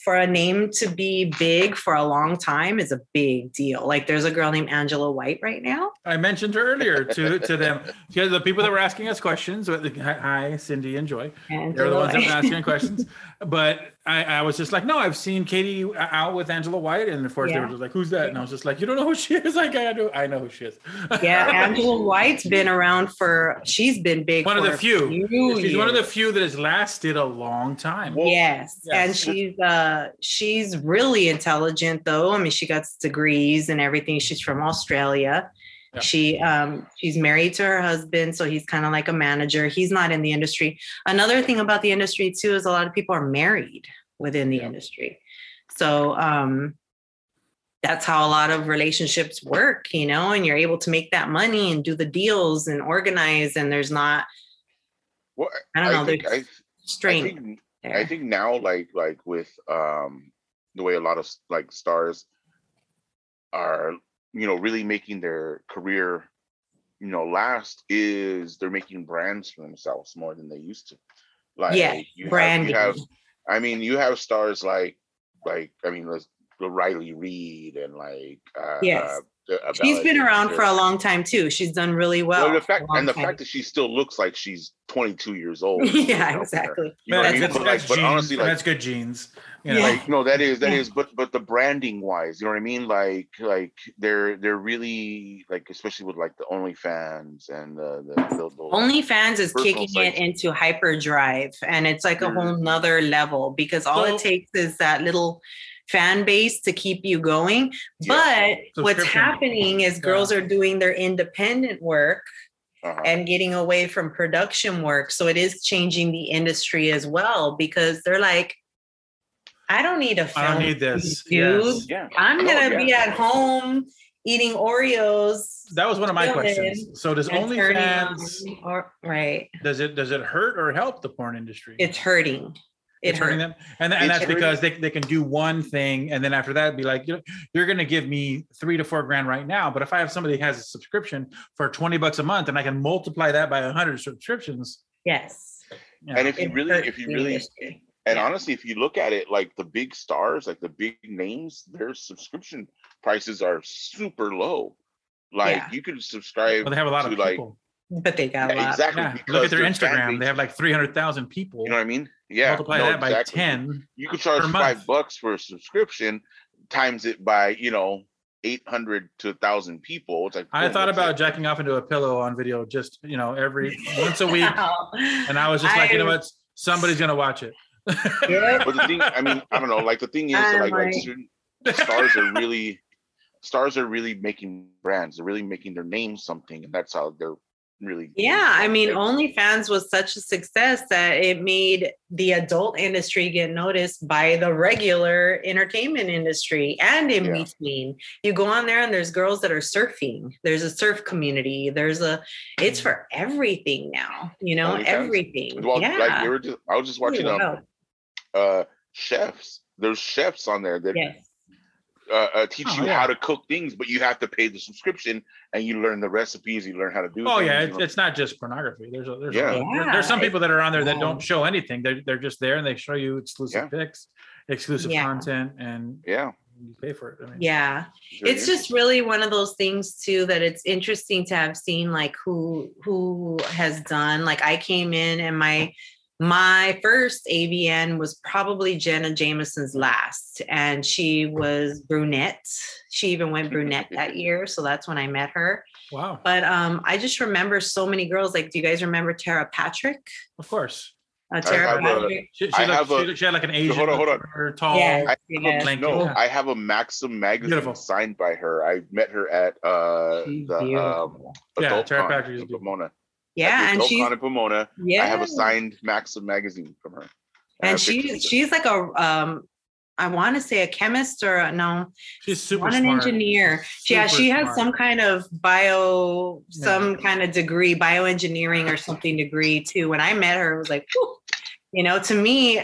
for a name to be big for a long time is a big deal. Like there's a girl named Angela White right now. I mentioned her earlier to to them because the people that were asking us questions. Hi, Cindy and Joy. They're the Angela ones that were asking questions. [laughs] But I, I was just like, no, I've seen Katie out with Angela White, and of course they Yeah. were just like, who's that? And I was just like, you don't know who she is? [laughs] Like I do. I know who she is. yeah, [laughs] Angela White's been around for. She's been big. one of the a few. few She's one of the few that has lasted a long time. Well, yes. Yes. and she's uh she's really intelligent though. I mean, she got degrees and everything. She's from Australia. Yeah. She um she's married to her husband, so he's kind of like a manager. He's not in the industry. Another thing about the industry too is a lot of people are married within the Yeah. industry. So um that's how a lot of relationships work, you know, and you're able to make that money and do the deals and organize and there's not Well, I don't know, think, there's I, I think there. I think now, like like with um the way a lot of like stars are, you know, really making their career, you know, last is they're making brands for themselves more than they used to. Like Yeah, you have, you have, I mean, you have stars like like I mean, let's the Riley Reid and like uh, Yes. The- She's Bella been around for a long time too. She's done really well. Well, the fact and the time. fact that she still looks like she's 22 years [laughs] old. yeah, exactly. You know what I that's, mean? that's, But, like, but genes, honestly, like, that's good genes. You know, Yeah. like, like no that is that Yeah. is but but the branding wise you know what i mean like like they're they're really like especially with like the onlyfans and the the, the, the OnlyFans is Personal kicking it sites. into hyperdrive, and it's like a mm-hmm. whole nother level because all So- it takes is that little fan base to keep you going. Yeah. But what's happening is girls are doing their independent work Uh-huh. and getting away from production work. So it is changing the industry as well because they're like, I don't need a film. I don't need this. dude. Yes. Yeah. I'm No, gonna yeah. be at home eating Oreos. That was one of my questions. So does OnlyFans on- Or, right. does it does it hurt or help the porn industry? It's hurting. It it's hurting them, and, and that's because they, they can do one thing, and then after that, be like, you know, you're going to give me three to four grand right now, but if I have somebody who has a subscription for twenty bucks a month, and I can multiply that by a hundred subscriptions, Yes. yeah. And if you It really, if you really, and Yeah. honestly, if you look at it, like the big stars, like the big names, their subscription prices are super low. Like Yeah. you could subscribe well, they have a lot to of like people. But they got a lot. exactly. Yeah, look at their Instagram; base- they have like three hundred thousand people. You know what I mean? Yeah. Multiply no, that by exactly. ten. You could charge five month. bucks for a subscription, times it by you know eight hundred to a thousand people. It's like I thought about it. jacking off into a pillow on video, just you know, every [laughs] once a week, and I was just like, you know what? Somebody's gonna watch it. Yep. But the thing, I mean, I don't know. Like the thing is, I'm like, like like- certain stars are really, stars are really making brands. They're really making their name something, and that's how they're really. Yeah, I mean? OnlyFans was such a success that it made the adult industry get noticed by the regular entertainment industry and in Yeah. between. You go on there and there's girls that are surfing. There's a surf community. There's a it's for everything now, you know, OnlyFans. everything. Well, yeah. like they were just, I was just watching um, Wow. uh, chefs. There's chefs on there that yes. Uh, uh, teach Oh, you yeah. how to cook things, but you have to pay the subscription, and you learn the recipes. You learn how to do. Oh things, yeah, it's, it's not just pornography. There's a, there's a- Yeah. there- there's some people that are on there that don't show anything. They're they're just there and they show you exclusive Yeah. pics, exclusive Yeah. content, and yeah. you pay for it. I mean, Yeah. very it's just really one of those things too that it's interesting to have seen like who who has done like i came in and my my first avn was probably jenna jameson's last and she was brunette she even went brunette that [laughs] year so that's when i met her Wow. but um i just remember so many girls like do you guys remember tera patrick Of course. uh, tera patrick She, she, I looked- have a- she, she had like an Asian, hold on, hold on. her tall. yeah, I- yeah. Blank- No, Yeah. I have a Maxim magazine Beautiful. signed by her. I met her at uh She's the um. Yeah, adult Tara con Patrick is in beautiful. Pomona. At yeah and adult she's con in Pomona. yeah I have a signed Maxim magazine from her. I and have she she's like a um I want to say a chemist or a, no, She's super not an smart. engineer. yeah, Super she has smart. some kind of bio, Yeah. some kind of degree, bioengineering or something degree too. When I met her, it was like, whew. you know, to me,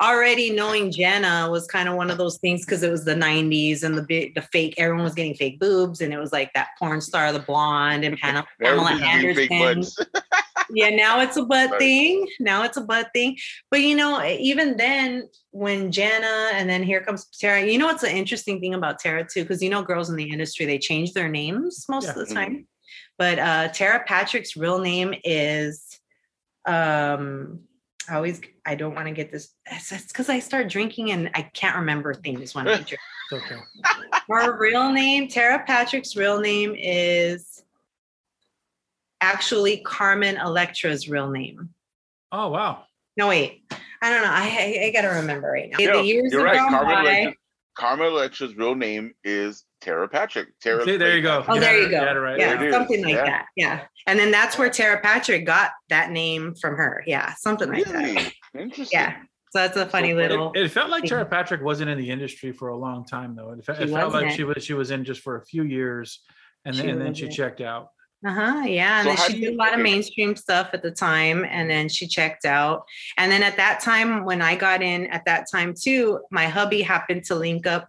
already knowing Jenna was kind of one of those things because it was the 90s and the big, the fake, everyone was getting fake boobs, and it was like that porn star, the blonde, and Pam- [laughs] Pamela Everybody's getting fake Anderson. [laughs] yeah now it's a butt Right. thing now it's a butt thing. But you know even then when jenna and then here comes tara you know what's an interesting thing about tara too? Because you know girls in the industry they change their names most of the time. But uh tera patrick's real name is um I always I don't want to get this it's because I start drinking and I can't remember things when I [laughs] drink. It's okay. Her real name, Tera Patrick's real name is actually Carmen Electra's real name. Oh wow. No, wait. I don't know. I I, I gotta remember right now. Yeah, the years You're have right. gone Carmen by. Electra, Carmen Electra's real name is Tara Patrick. Tara. See, there you go. Oh, You there you go. you had it right. Yeah, There something like Yeah. that. Yeah. And then that's where Tera Patrick got that name from her. Yeah, something like that. Interesting. Yeah. So that's a funny funny. little. It, it felt like thing. Tera Patrick wasn't in the industry for a long time though. It, fe- it felt like she was she was in just for a few years, and then, She and then she checked out. Uh-huh. Yeah. And So then she did a lot of mainstream stuff at the time. And then she checked out. And then at that time, when I got in at that time too, my hubby happened to link up.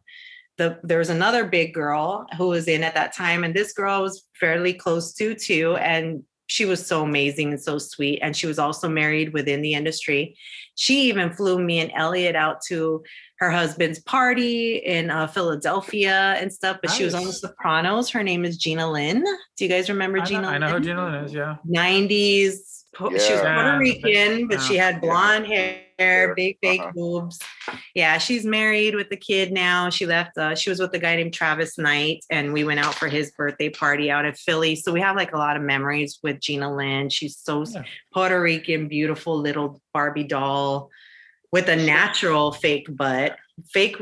The, there was another big girl who was in at that time. And this girl was fairly close to too. And she was so amazing and so sweet. And she was also married within the industry. She even flew me and Elliot out to her husband's party in uh, Philadelphia and stuff. But she was on The Sopranos. Her name is Gina Lynn. Do you guys remember I Gina? know, I know who Gina Lynn is. Yeah. 90s. po- She was Yeah. Puerto Yeah, Rican, but she had yeah. blonde hair, Hair, big, big uh-huh. boobs. Yeah, she's married with a kid now. She left, uh, she was with a guy named Travis Knight, and we went out for his birthday party out in Philly. So we have like a lot of memories with Gina Lynn. She's so Yeah. Puerto Rican, beautiful little Barbie doll with a natural fake butt, fake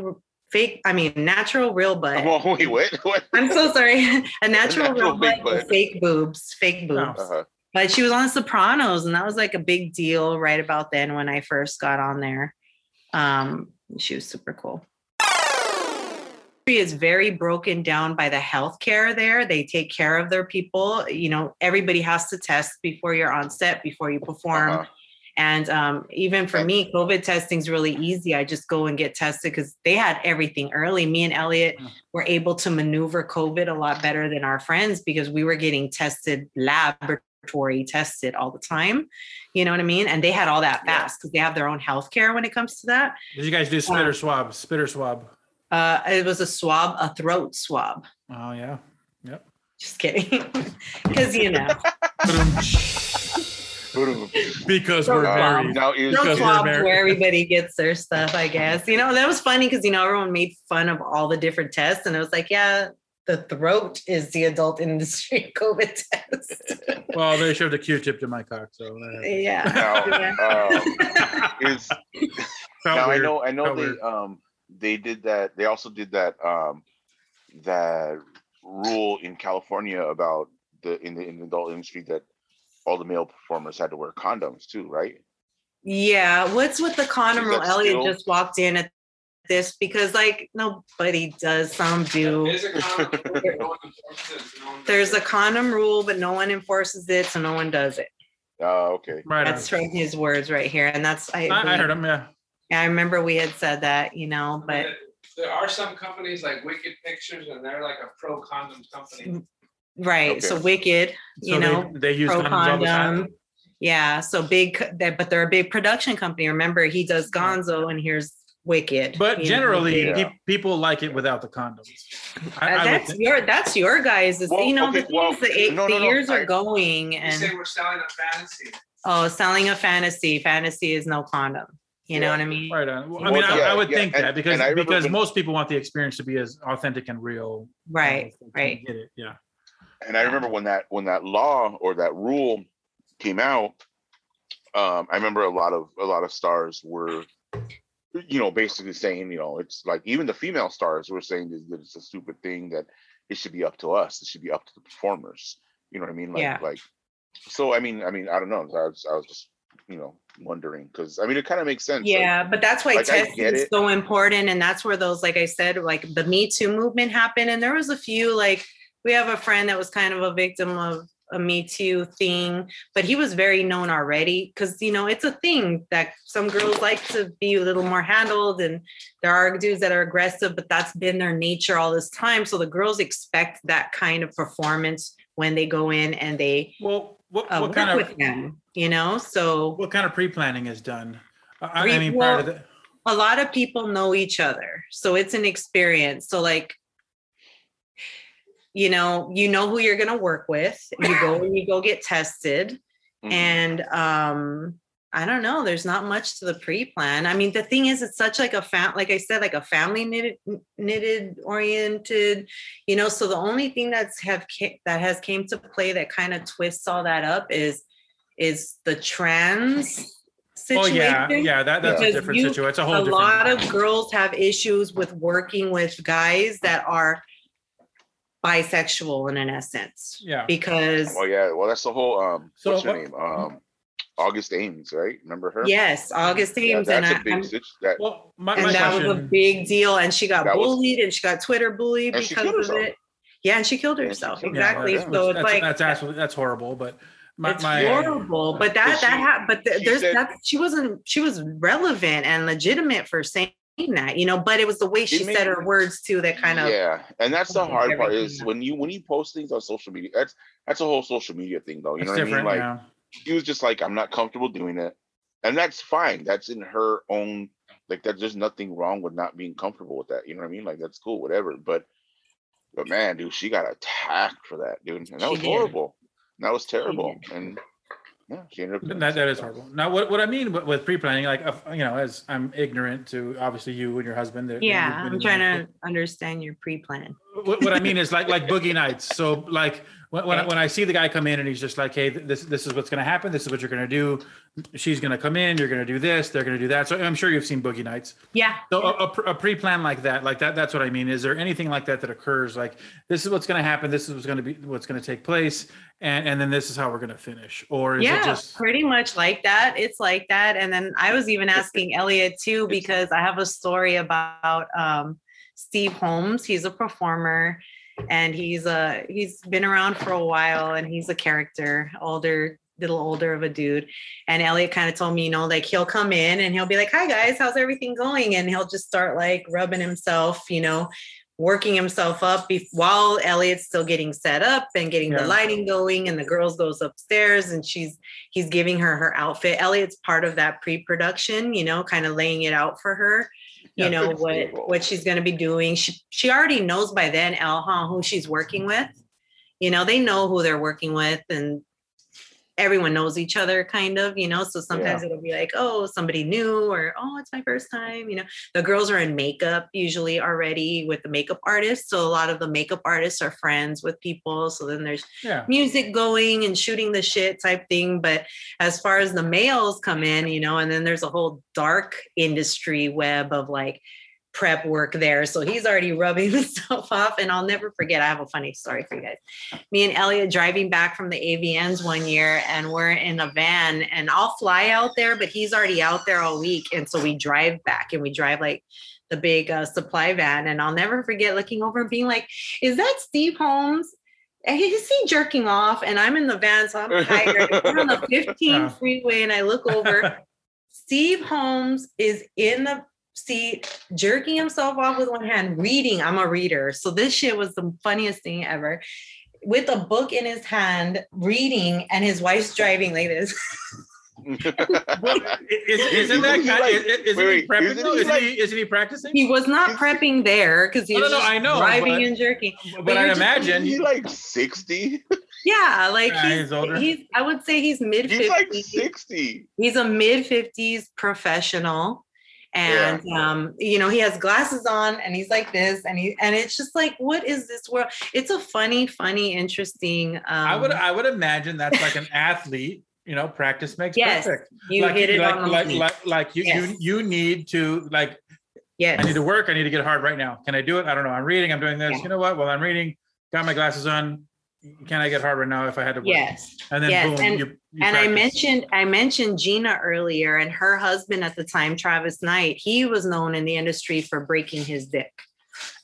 fake. I mean, natural real butt. Oh, [laughs] wait, what? What? I'm so sorry. [laughs] A natural, natural real butt, butt. fake boobs, fake Oh. boobs. Uh-huh. But she was on The Sopranos, and that was like a big deal right about then when I first got on there. Um, she was super cool. Is very broken down by the healthcare there. They take care of their people. You know, everybody has to test before you're on set, before you perform. Uh-huh. And um, even for me, COVID testing is really easy. I just go and get tested because they had everything early. Me and Elliot Mm. were able to maneuver COVID a lot better than our friends because we were getting tested, laboratory tested all the time. You know what I mean? And they had all that fast because they have their own healthcare when it comes to that. Did you guys do spitter or swab? Spitter swab? Uh, it was a swab, a throat swab. Oh yeah. Yep. Just kidding. [laughs] Because, you know, [laughs] because So, we're um, very Now is Because we're swab where everybody gets their stuff, I guess. You know, that was funny because, you know, everyone made fun of all the different tests. And it was like, yeah, the throat is the adult industry [laughs] COVID test. well, they shoved a Q-tip to my cock, so that yeah. now [laughs] Yeah. um, is [laughs] now I know I know Felt they weird. um they did that they also did that um that rule in California about the in the in the adult industry that all the male performers had to wear condoms too, right? Yeah, what's with the condom rule? Elliot still- just walked in at this because like nobody does, some do. There's a condom rule, but no one enforces it, no one There's does a it. condom rule, but no one enforces it, so no one does it. Oh, okay. right. on. That's from his words right here, and that's I. I, I heard him. Yeah. I remember we had said that, you know, but There are some companies like Wicked Pictures and they're like a pro condom company. right. So wicked, you So know, they, they use pro condoms all the time. condom. Yeah, so big, but they're a big production company. Remember, he does Gonzo, and here's Wicked. But you know, generally, pe- people like it without the condoms. I, Uh, that's your that's your guys. Well, you know, okay, the well, the, eight, no, the no, no, years are I- going, You and say we're selling a fantasy. oh, selling a fantasy. Fantasy is no condom. You know what I mean? Right on. Well, I mean, I, yeah, I would yeah, think and- that because and I remember because when- most people want the experience to be as authentic and real. Right, as they can right. Get it. Yeah. And I remember when that when that law or that rule came out, um, I remember a lot of a lot of stars were, you know, basically saying, you know, it's like even the female stars were saying that, it's a stupid thing that it should be up to us. It should be up to the performers. You know what I mean? Like Yeah. like. So I mean, I mean, I don't know. I was I was just you know wondering because I mean it kind of makes sense. like, Yeah, but that's why like, testing is it. so important, and that's where those, like I said, like the Me Too movement happened, and there was a few like we have a friend that was kind of a victim of a Me Too thing, but he was very known already because you know it's a thing that some girls like to be a little more handled, and there are dudes that are aggressive, but that's been their nature all this time. So the girls expect that kind of performance when they go in and they Well, what, uh, what kind of with them, you know. So what kind of pre-planning is done? I, I mean, part of well, the, a lot of people know each other so it's an experience so like you know you know who you're going to work with you go [laughs] and you go get tested mhm. and um i don't know there's not much to the pre-plan i mean the thing is it's such like a fam like i said like a family knitted knitted oriented you know so the only thing that's have ca- that has came to play that kind of twists all that up is is the trans Situation. oh yeah, yeah, that, that's a different you- situation. It's a whole a lot of girls have issues with working with guys that are bisexual in an essence yeah. because well, yeah, well that's the whole um So what's her what- name? Um August Ames, right? Remember her? yes august Yeah, Ames and, that's I- a big I'm- situ- that, Well, my, and my that was a big deal and she got That was- bullied and she got twitter bullied because of herself. it yeah and she killed Yeah, she herself killed yeah, exactly that's, so it's that's, like that's absolutely that's horrible. But my, it's my horrible but that But that she- ha- but th- she there's said- that she wasn't she was relevant and legitimate for saying that you know but it was the way she said her words too that kind of yeah, and that's the hard part is up. when you when you post things on social media. That's that's a whole social media thing, though. You it's know what I mean? Like yeah. he was just like, I'm not comfortable doing it, and that's fine. That's in her own. Like that, there's nothing wrong with not being comfortable with that. You know what I mean? Like that's cool, whatever. But but man, dude, she got attacked for that, dude, and that She was did. horrible. And that was terrible, and yeah, she ended up. doing That, that is horrible. Now, what, what I mean with, with pre-planning, like, uh, you know, as I'm ignorant to obviously you and your husband. that- that you've yeah i'm trying the- to understand your pre-plan what, what I mean is like like boogie nights. So like when when, I, when I see the guy come in and he's just like, hey, this this is what's going to happen. This is what you're going to do. She's going to come in. You're going to do this. They're going to do that. So I'm sure you've seen boogie nights. Yeah. So a, a, a pre-plan like that, like that, that's what I mean. Is there anything like that that occurs? Like this is what's going to happen. This is what's going to be what's going to take place, and and then this is how we're going to finish. Or is yeah, it just pretty much like that. It's like that. And then I was even asking Elliot too, [laughs] because I have a story about um, Steve Holmes. He's a performer and he's uh he's been around for a while and he's a character, older, little older of a dude. And Elliot kind of told me, you know, like he'll come in and he'll be like, Hi guys, how's everything going? And he'll just start like rubbing himself, you know, working himself up be- while Elliot's still getting set up and getting Yeah. the lighting going and the girls goes upstairs and she's he's giving her her outfit. Elliot's part of that pre-production, you know, kind of laying it out for her. You Yeah, know what what she's going to be doing. She she already knows by then, Elha, who she's working with. You know, they know who they're working with and everyone knows each other kind of, you know. So sometimes it'll be like, oh, somebody new or oh, it's my first time, you know. The girls are in makeup usually already with the makeup artist. So a lot of the makeup artists are friends with people. So then there's yeah? music going and shooting the shit type thing. But as far as the males come in, you know, and then there's a whole dark industry web of like prep work there. So he's already rubbing [laughs] himself off. And I'll never forget, I have a funny story for you guys. Me and Elliot driving back from the AVNs one year, and we're in a van, and I'll fly out there, but he's already out there all week. And so we drive back and we drive like the big uh, supply van. And I'll never forget looking over and being like, is that Steve Holmes? Is he jerking off? And I'm in the van, so I'm tired. We're on the [laughs] 15 freeway, and I look over. Steve Holmes is in the seat, jerking himself off with one hand, reading. I'm a reader. So this shit was the funniest thing ever. With a book in his hand, reading, and his wife's driving like this. [laughs] Well, [laughs] is, isn't that Isn't he kind like- is, isn't wait, he prepping isn't he like- isn't he practicing? He was not prepping there because he No, was no, no, just I know, driving but- and jerking. but I imagine he's like 60? Yeah, like Yeah, he's, he's older. he's I would say he's mid He's like 50s. 60. he's a mid 50s professional and um you know he has glasses on and he's like this and he and it's just like what is this world it's a funny funny interesting um I would I would imagine that's like an athlete. You know, practice makes Yes, perfect. you like, hit it like, on the like, like like you Yes. you you need to like yes I need to work. I need to get hard right now. Can I do it? I don't know. I'm reading. I'm doing this. Yeah. You know what? Well, I'm reading. Got my glasses on. Can I get hard right now if I had to work? yes And then Yes, boom. and- you, you and I mentioned I mentioned Gina earlier, and her husband at the time, Travis Knight, he was known in the industry for breaking his dick.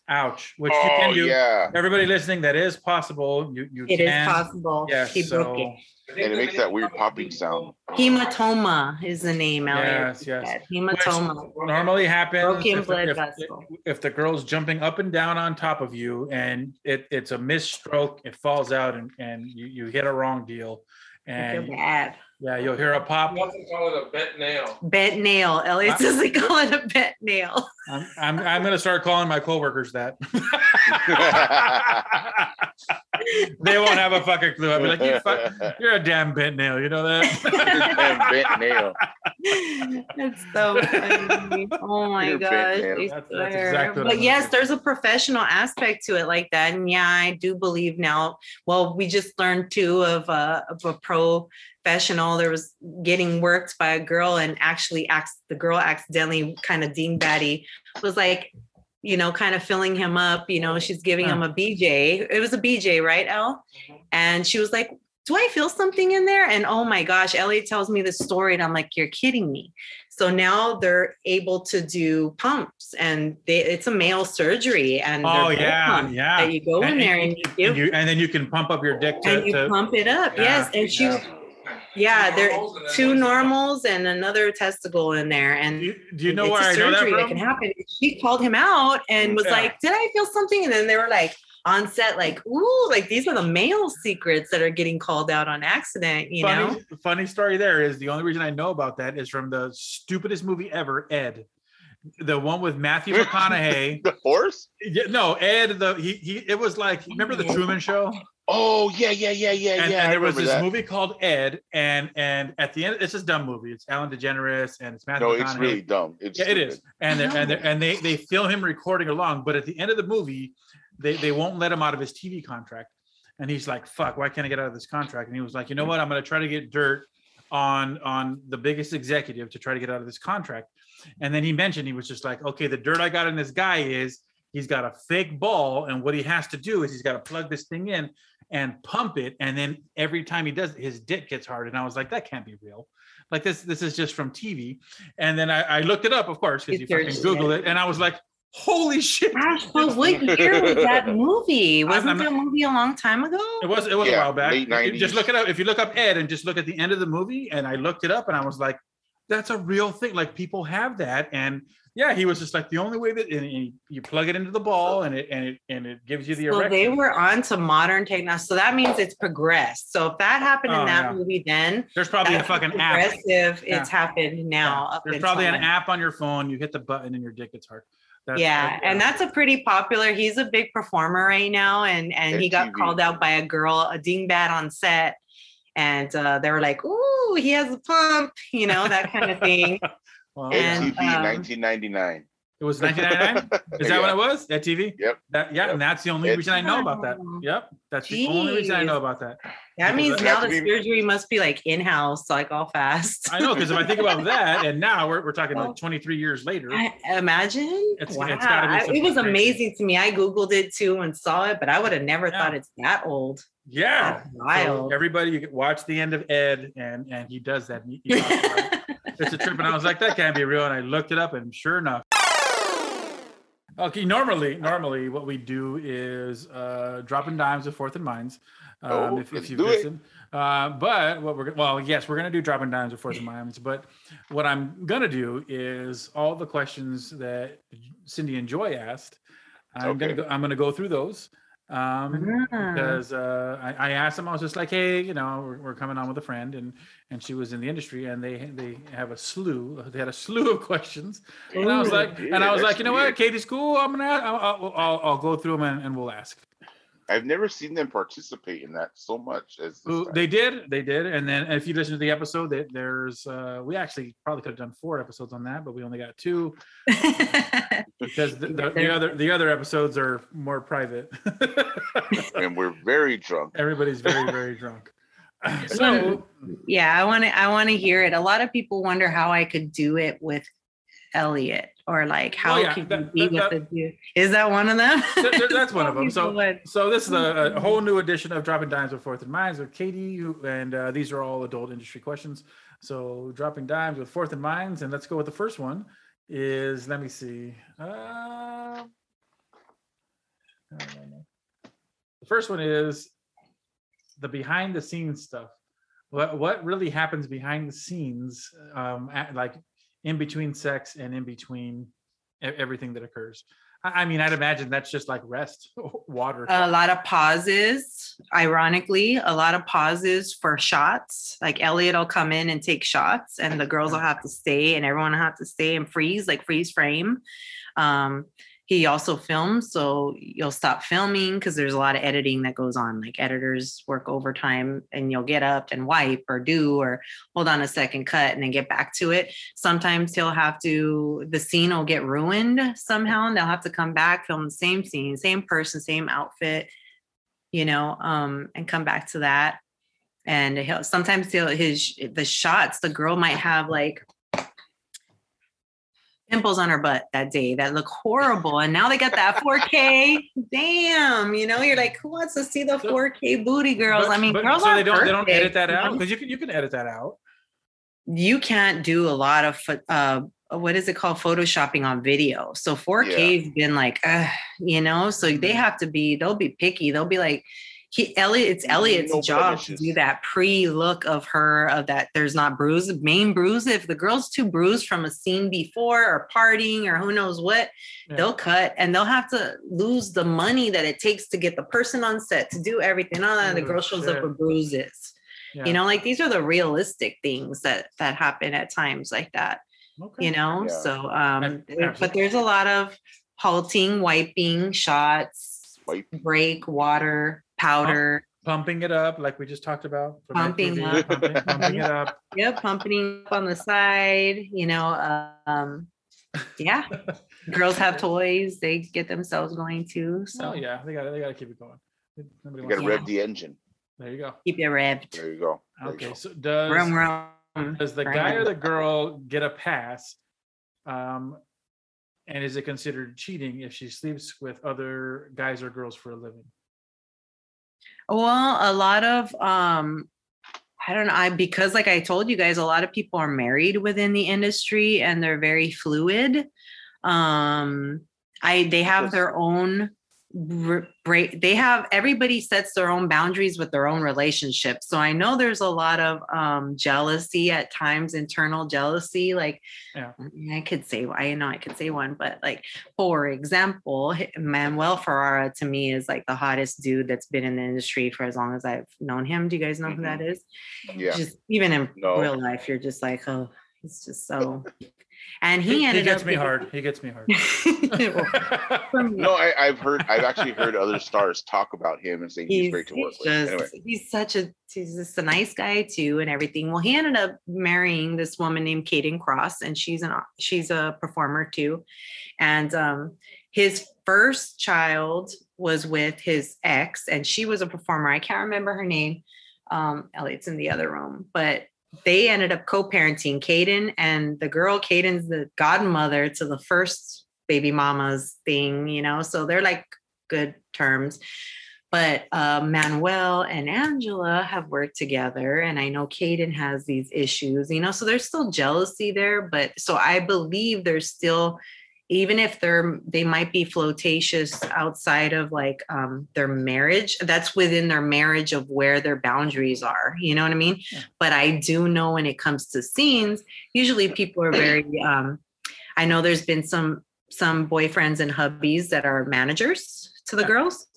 ouch, which you Oh, can do. yeah. Everybody listening, that is possible. You you It is can. possible. Yes. he broke so it. And it makes that weird popping sound. Hematoma is the name, Elliot. Yes, yes. said. Hematoma. normally happens Broken if, the- blood if, vessel. if the girl's jumping up and down on top of you and it, it's a missed stroke, it falls out and, and you, you hit a wrong deal. I feel And bad. Yeah, you'll hear a pop. You often call it a bent nail. Bent nail. Elliot says they [laughs] call it a bent nail. I'm, I'm, I'm gonna start calling my coworkers that. [laughs] they won't have a fucking clue. I'll be like, you fuck, you're a damn bent nail. You know that? [laughs] Bent nail. That's so funny. Oh my You're gosh. That's- that's exactly what but yes, saying. there's a professional aspect to it like that. And yeah, I do believe now. Well, we just learned too of a, of a professional. There was getting worked by a girl and actually the girl accidentally kind of Dean Batty was like, you know, kind of filling him up. You know, she's giving him a BJ. It was a BJ, right, Elle? Mm-hmm. And she was like, Do I feel something in there? And oh my gosh, Elliot tells me this story, and I'm like, You're kidding me. So now they're able to do pumps, and they, it's a male surgery. And Oh yeah, yeah. that you go in there and you and, you, and then you can pump up your dick to, and you to pump it up. Yeah. Yes, and she, Yeah. Yeah, there normals two normals and another testicle in there, and do you, do you know it's where a I know that surgery from? that can happen. She called him out and was Yeah. like, "Did I feel something?" And then they were like on set, like, "Ooh, like these are the male secrets that are getting called out on accident." You funny, know? funny story there is the only reason I know about that is from the stupidest movie ever, Ed. The one with Matthew [laughs] McConaughey. The horse? Yeah, no, Ed, the he, he it was like remember the Truman show? Oh, yeah, yeah, yeah, yeah, and, yeah. and there was this that. movie called Ed, and and at the end, it's this dumb movie. It's Ellen DeGeneres and it's Matthew No, it's really dumb. It's yeah, it is, and they and they and they they film him recording along. But at the end of the movie, they they won't let him out of his TV contract, and he's like, "Fuck, why can't I get out of this contract?" And he was like, "You know what? I'm gonna try to get dirt on on the biggest executive to try to get out of this contract." And then he mentioned he was just like, "Okay, the dirt I got on this guy is." He's got a fake ball, and what he has to do is he's got to plug this thing in and pump it, and then every time he does, his dick gets hard. And I was like, that can't be real. Like this, this is just from TV. And then I, I looked it up, of course, because you fucking Researched Google it. it, and I was like, holy shit! Gosh, but what year [laughs] was that movie? Wasn't I'm that movie a long time ago? It was it was a while back. late You Just look it up. If you look up Ed and just look at the end of the movie, and I looked it up, and I was like, that's a real thing. Like people have that, and yeah, he was just like the only way that and you- you plug it into the ball, and it and it and it gives you the So erection. they were on to modern technology. So that means it's progressed. So if that happened Oh, in that yeah. movie then, There's probably a fucking app. progressive. Yeah. It's happened now. Yeah. There's until probably an app on your phone. You hit the button, and your dick gets hard. That's- yeah, that- and that's a pretty popular. He's a big performer right now, and and he got EDtv. called out by a girl, a dingbat on set, and uh, they were like, "Ooh, he has a pump," you know, that kind of thing. [laughs] Well, And, EDtv um, 1999. it was 1999. [laughs] Is that Yeah. what it was at TV? Yep. That yeah, Yep. and that's the only It's- reason I know about that. Yep, that's the only reason I know about that. That Because means that- now the me- surgery must be like in house, like all fast. I know because if I think about [laughs] that, and now we're, we're talking Well, like 23 years later. I imagine. It's- wow. it's gotta be I- it was crazy. amazing to me. I Googled it too and saw it, but I would have never Yeah. thought it's that old. yeah, That's So everybody, you can watch the end of Ed, and and he does that. [laughs] and he- he talks about it. it's a trip, and I was like, that can't be real. And I looked it up, and sure enough. Okay, normally, normally what we do is uh, dropping dimes with Fourth and Mines. Um, Oh, if, if you listen, uh, but what we're well, yes, we're gonna do dropping dimes with Fourth and Mines. But what I'm gonna do is all the questions that Cindy and Joy asked. I'm gonna Okay. go, I'm gonna go through those. Um, Ah. because uh, I, I asked them, I was just like, hey, you know, we're, we're coming on with a friend, and and she was in the industry, and they they have a slew, they had a slew of [laughs] questions, and I was Ooh. like, and I was like, you know what, Katie's cool, I'm gonna, I'll, I'll, I'll, I'll go through them and, and we'll ask. I've never seen them participate in that so much as this Ooh. They did, they did, and then if you listen to the episode, that there's, uh, we actually probably could have done four episodes on that, but we only got two [laughs] because the, the, the other the other episodes are more private. [laughs] and we're very drunk. Everybody's very [laughs] very drunk. So yeah, I want to. I want to hear it. A lot of people wonder how I could do it with Elliot, or like how Oh, yeah, could that- you be that- with the dude? Is that one of them? Th- th- that's one of [laughs] them. So, so this is a, a whole new edition of dropping dimes with Fourth and Mines with Katie, and uh, these are all adult industry questions. So, dropping dimes with Fourth and Mines, and let's go with the first one. Is let me see. Uh, the first one is the behind the scenes stuff. What what really happens behind the scenes, um, at, like in between sex and in between everything that occurs. I I mean, I'd imagine that's just like rest, [laughs] water. a lot of pauses ironically a lot of pauses for shots like elliot will come in and take shots and the girls will have to stay and everyone will have to stay and freeze like freeze frame um he also films so you'll stop filming because there's a lot of editing that goes on like editors work overtime and you'll get up and wipe or do or hold on a second cut and then get back to it. Sometimes he'll have to the scene will get ruined somehow and they'll have to come back film the same scene same person same outfit you know um and come back to that. And he'll sometimes he'll his the shots the girl might have like pimples on her butt that day that look horrible and now they got that 4k [laughs] damn you know you're like who wants to see the 4k booty girls? But- i mean but- girls so are they don't they don't edit that out? Because you can you can edit that out. you can't do a lot of uh what is it called? Photoshopping on video. So 4k has been like uh, you know? So they Mhm. have to be they'll be picky. They'll be like he Elliot it's Elliot's No job to do that pre-look of her of that there's not bruise main bruise if the girl's too bruised from a scene before or partying or who knows what Yeah. they'll cut and they'll have to lose the money that it takes to get the person on set to do everything all that the girl shows shit. up with bruises Yeah. you know like these are the realistic things that that happen at times like that Okay. you know Yeah. so um there- but there's a lot of halting wiping shots Wipe. break water powder pumping it up like we just talked about. Pumping ATV, up. pumping, pumping it up. [laughs] yep pumping up on the side you know um yeah [laughs] girls have toys, they get themselves going too. So Oh yeah, they got they got to keep it going. Nobody You gotta to- Yeah. rev the engine. There you go. keep it revved. There you go. There you Okay, go. so does Vroom, vroom. does the guy or the girl get a pass? Um, and is it considered cheating if she sleeps with other guys or girls for a living? Well, a lot of um I don't know, I because like I told you guys a lot of people are married within the industry and they're very fluid. Um I they have their own they have everybody sets their own boundaries with their own relationship. So I know there's a lot of um jealousy at times internal jealousy like Yeah. I could say I know I could say one but like for example, Manuel Ferrara to me is like the hottest dude that's been in the industry for as long as I've known him. Do you guys know who that is? Yeah. Just even in No. real life, you're just like, oh, it's just so. [laughs] And He, he he gets up me getting- hard. He gets me hard. From- [laughs] No, I, I've heard. I've actually heard other stars talk about him and say he's, he's, great to work he's with. just Anyway, he's such a he's just a nice guy too and everything well he ended up marrying this woman named Kayden Kross and she's an she's a performer too and um his first child was with his ex and she was a performer I can't remember her name um Elliot's in the other room but they ended up co-parenting Kayden and the girl Kayden's the godmother to the first baby mama's thing you know so they're like good terms but uh, Manuel and Angela have worked together, and I know Kayden has these issues, you know, so there's still jealousy there. But so I believe there's still, even if they're they might be flirtatious outside of like um, their marriage, that's within their marriage of where their boundaries are. You know what I mean? Yeah. But I do know when it comes to scenes, usually people are very. Um, I know there's been some some boyfriends and hubbies that are managers to the Yeah. girls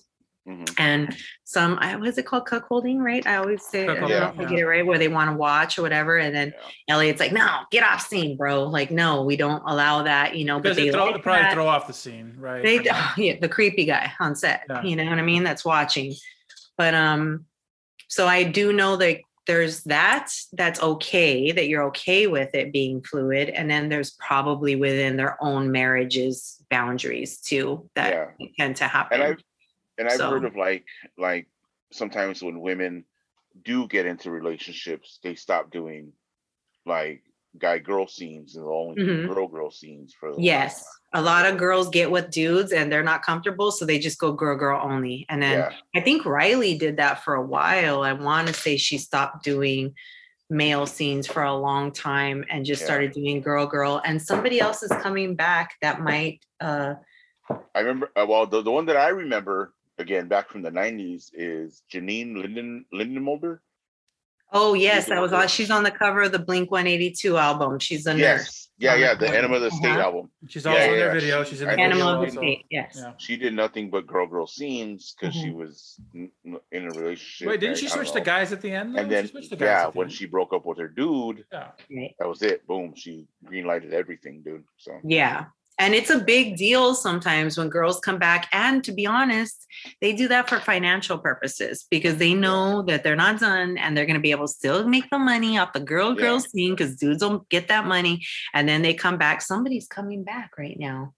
mhm. and some I what is it called cuckolding, right? I always say I don't know if I get it right, where they want to watch or whatever. And then Yeah. Elliot's like, no, get off scene, bro. Like, no, we don't allow that, you know, but Because they they throw, like probably that. throw off the scene, right? they [laughs] yeah, the creepy guy on set, Yeah. you know what I mean? That's watching. But um, so I do know that there's that that's okay, that you're okay with it being fluid. And then there's probably within their own marriages boundaries too that Yeah. tend to happen. and I've and I've heard of like like sometimes when women do get into relationships, they stop doing like guy girl scenes and only Mhm. girl girl scenes for the Yes. A lot of girls get with dudes and they're not comfortable, so they just go girl, girl only. And then Yeah, I think Riley did that for a while. I want to say she stopped doing male scenes for a long time and just Yeah. started doing girl, girl. And somebody else is coming back that might. uh I remember. Uh, well, the, the one that I remember again back from the '90s is Janine Linden Lindemulder. Oh yes, that was one on. She's on the cover of the Blink One Eighty Two album. She's a nurse. Yes, yeah, yeah, the cover. Enema of the State Uh-huh. album. She's Yeah, also in yeah, their yeah. video. She's in the I video. Animal of the also. State. Yes. Yeah. She did nothing but girl girl scenes because she Mhm. was n- n- in a relationship. Wait, didn't she I switch to know. guys at the end? And then she switched to guys yeah, the when end. she broke up with her dude, yeah. That was it. Boom, she green lighted everything, dude. So Yeah. And it's a big deal sometimes when girls come back. And to be honest, they do that for financial purposes because they know that they're not done and they're going to be able to still make the money off the girl girl Yeah. scene because dudes don't get that money. And then they come back. Somebody's coming back right now.